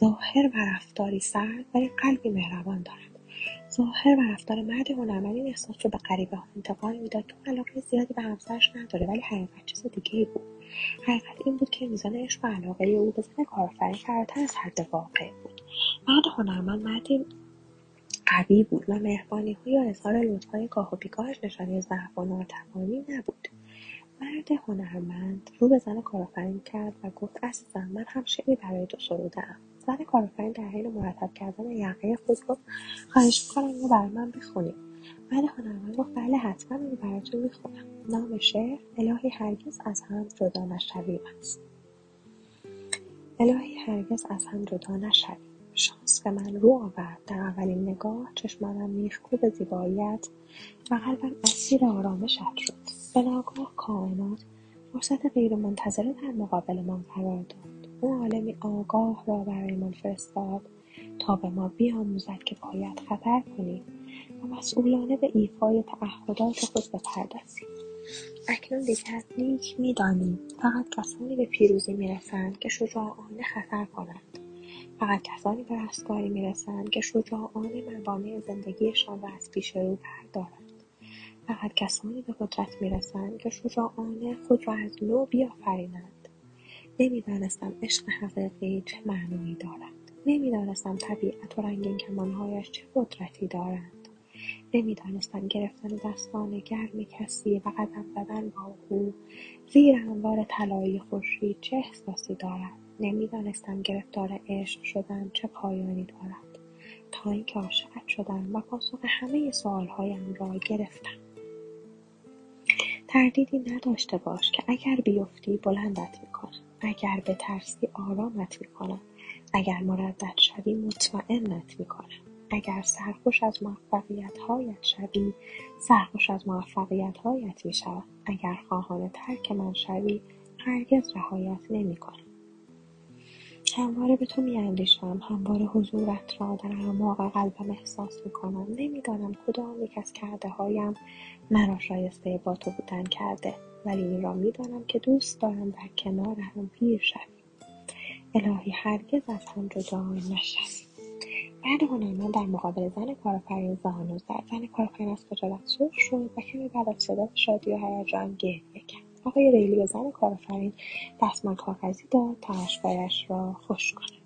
ظاهر و رفتاری سرد ولی قلبی مهربان دارد. ظاهر و رفتار مرد هنرمند این احساس رو به غریبه ها انتقال می‌داد. که علاقه زیادی به همسرش نداره ولی حقیقت چیز دیگه ای بود. حقیقت این بود که میزان عشق و علاقه او به زن کارآفرین فراتر از حد واقع بود. مرد هنرمند مردی قوی بود و مهربانی یا اظهار لطفهای گاه و بیگاهش نشانه ضعف و ناتوانی نبود. مرد هنرمند رو به زن کارآفرین کرد و گفت عزیزم من هم شعری برای تو سرودهام زن کارآفرین در حین مرتب کردن یقه خود گفت خواهش می‌کنم اینو برای من بخونی مرد هنرمند گفت بله حتما اینو براتون می‌خونم. نام شعر الهی هرگز از هم جدا نشویم است. الهی هرگز از هم جدا نشویم. شانس به من رو آورد در اولین نگاه چشمانم میخکوب زیباییت و قلبم اسیر آرامشت شد. به ناگاه کائنات فرصت غیرمنتظره در مقابلمان قرار داد. او عالمی آگاه را برایمان فرستاد تا به ما بیاموزد که باید خطر کنیم و مسئولانه به ایفای تعهدات خود بپردازیم. اکنون دیگر نیک می‌دانیم. فقط کسانی به پیروزی می‌رسند که شجاعانه خطر کنند. فقط کسانی به رستگاری می‌رسند که شجاعانه موانع زندگیشان را از پیش رو بردارند. فقط کسانی به قدرت می‌رسند که شجاعانه خود را از نو بیافرینند. نمی‌دانستم عشق حقیقی چه معنایی دارد. نمی‌دانستم طبیعت و رنگین کمانهایش چه قدرتی دارند. نمی‌دانستم گرفتن دستان گرم کسی و قدم زدن با او. زیر انوار طلایی خورشید چه احساسی دارد؟ نمی‌دانستم گرفتار عشق شدن چه پایانی دارد. تا اینکه عاشقت شدم و پاسخ همه سوالهایم را گرفتم. تردیدی نداشته باش که اگر بیفتی بلندت می‌کنم. اگر بترسی آرامت می‌کنم. اگر مردد شوی مطمئنت می‌کنم. اگر سرخوش از موفقیتهایت شوی سرخوش از موفقیتهایت می‌شوم. اگر خواهان ترک من شوی هرگز رهایت نمی‌کنم. همواره به تو میاندیشم. همواره حضورت را در اعماق قلبم احساس می‌کنم. نمی‌دانم کدام یک از کرده هایم مرا شایسته با تو بودن کرده. ولی این را می‌دانم که دوست دارم در کنار هم پیر شویم. الهی هرگز از هم جدا نشویم. بعد هنرمند در مقابل زن کارآفرین زانو زد. زن کارآفرین از خجالت سرخ شد و کمی بعد از شادی و هیجان گریه کرد. آقای ریلی به زن کارآفرین دستمال کاغذی داد تا اشکهایش را خوش کند.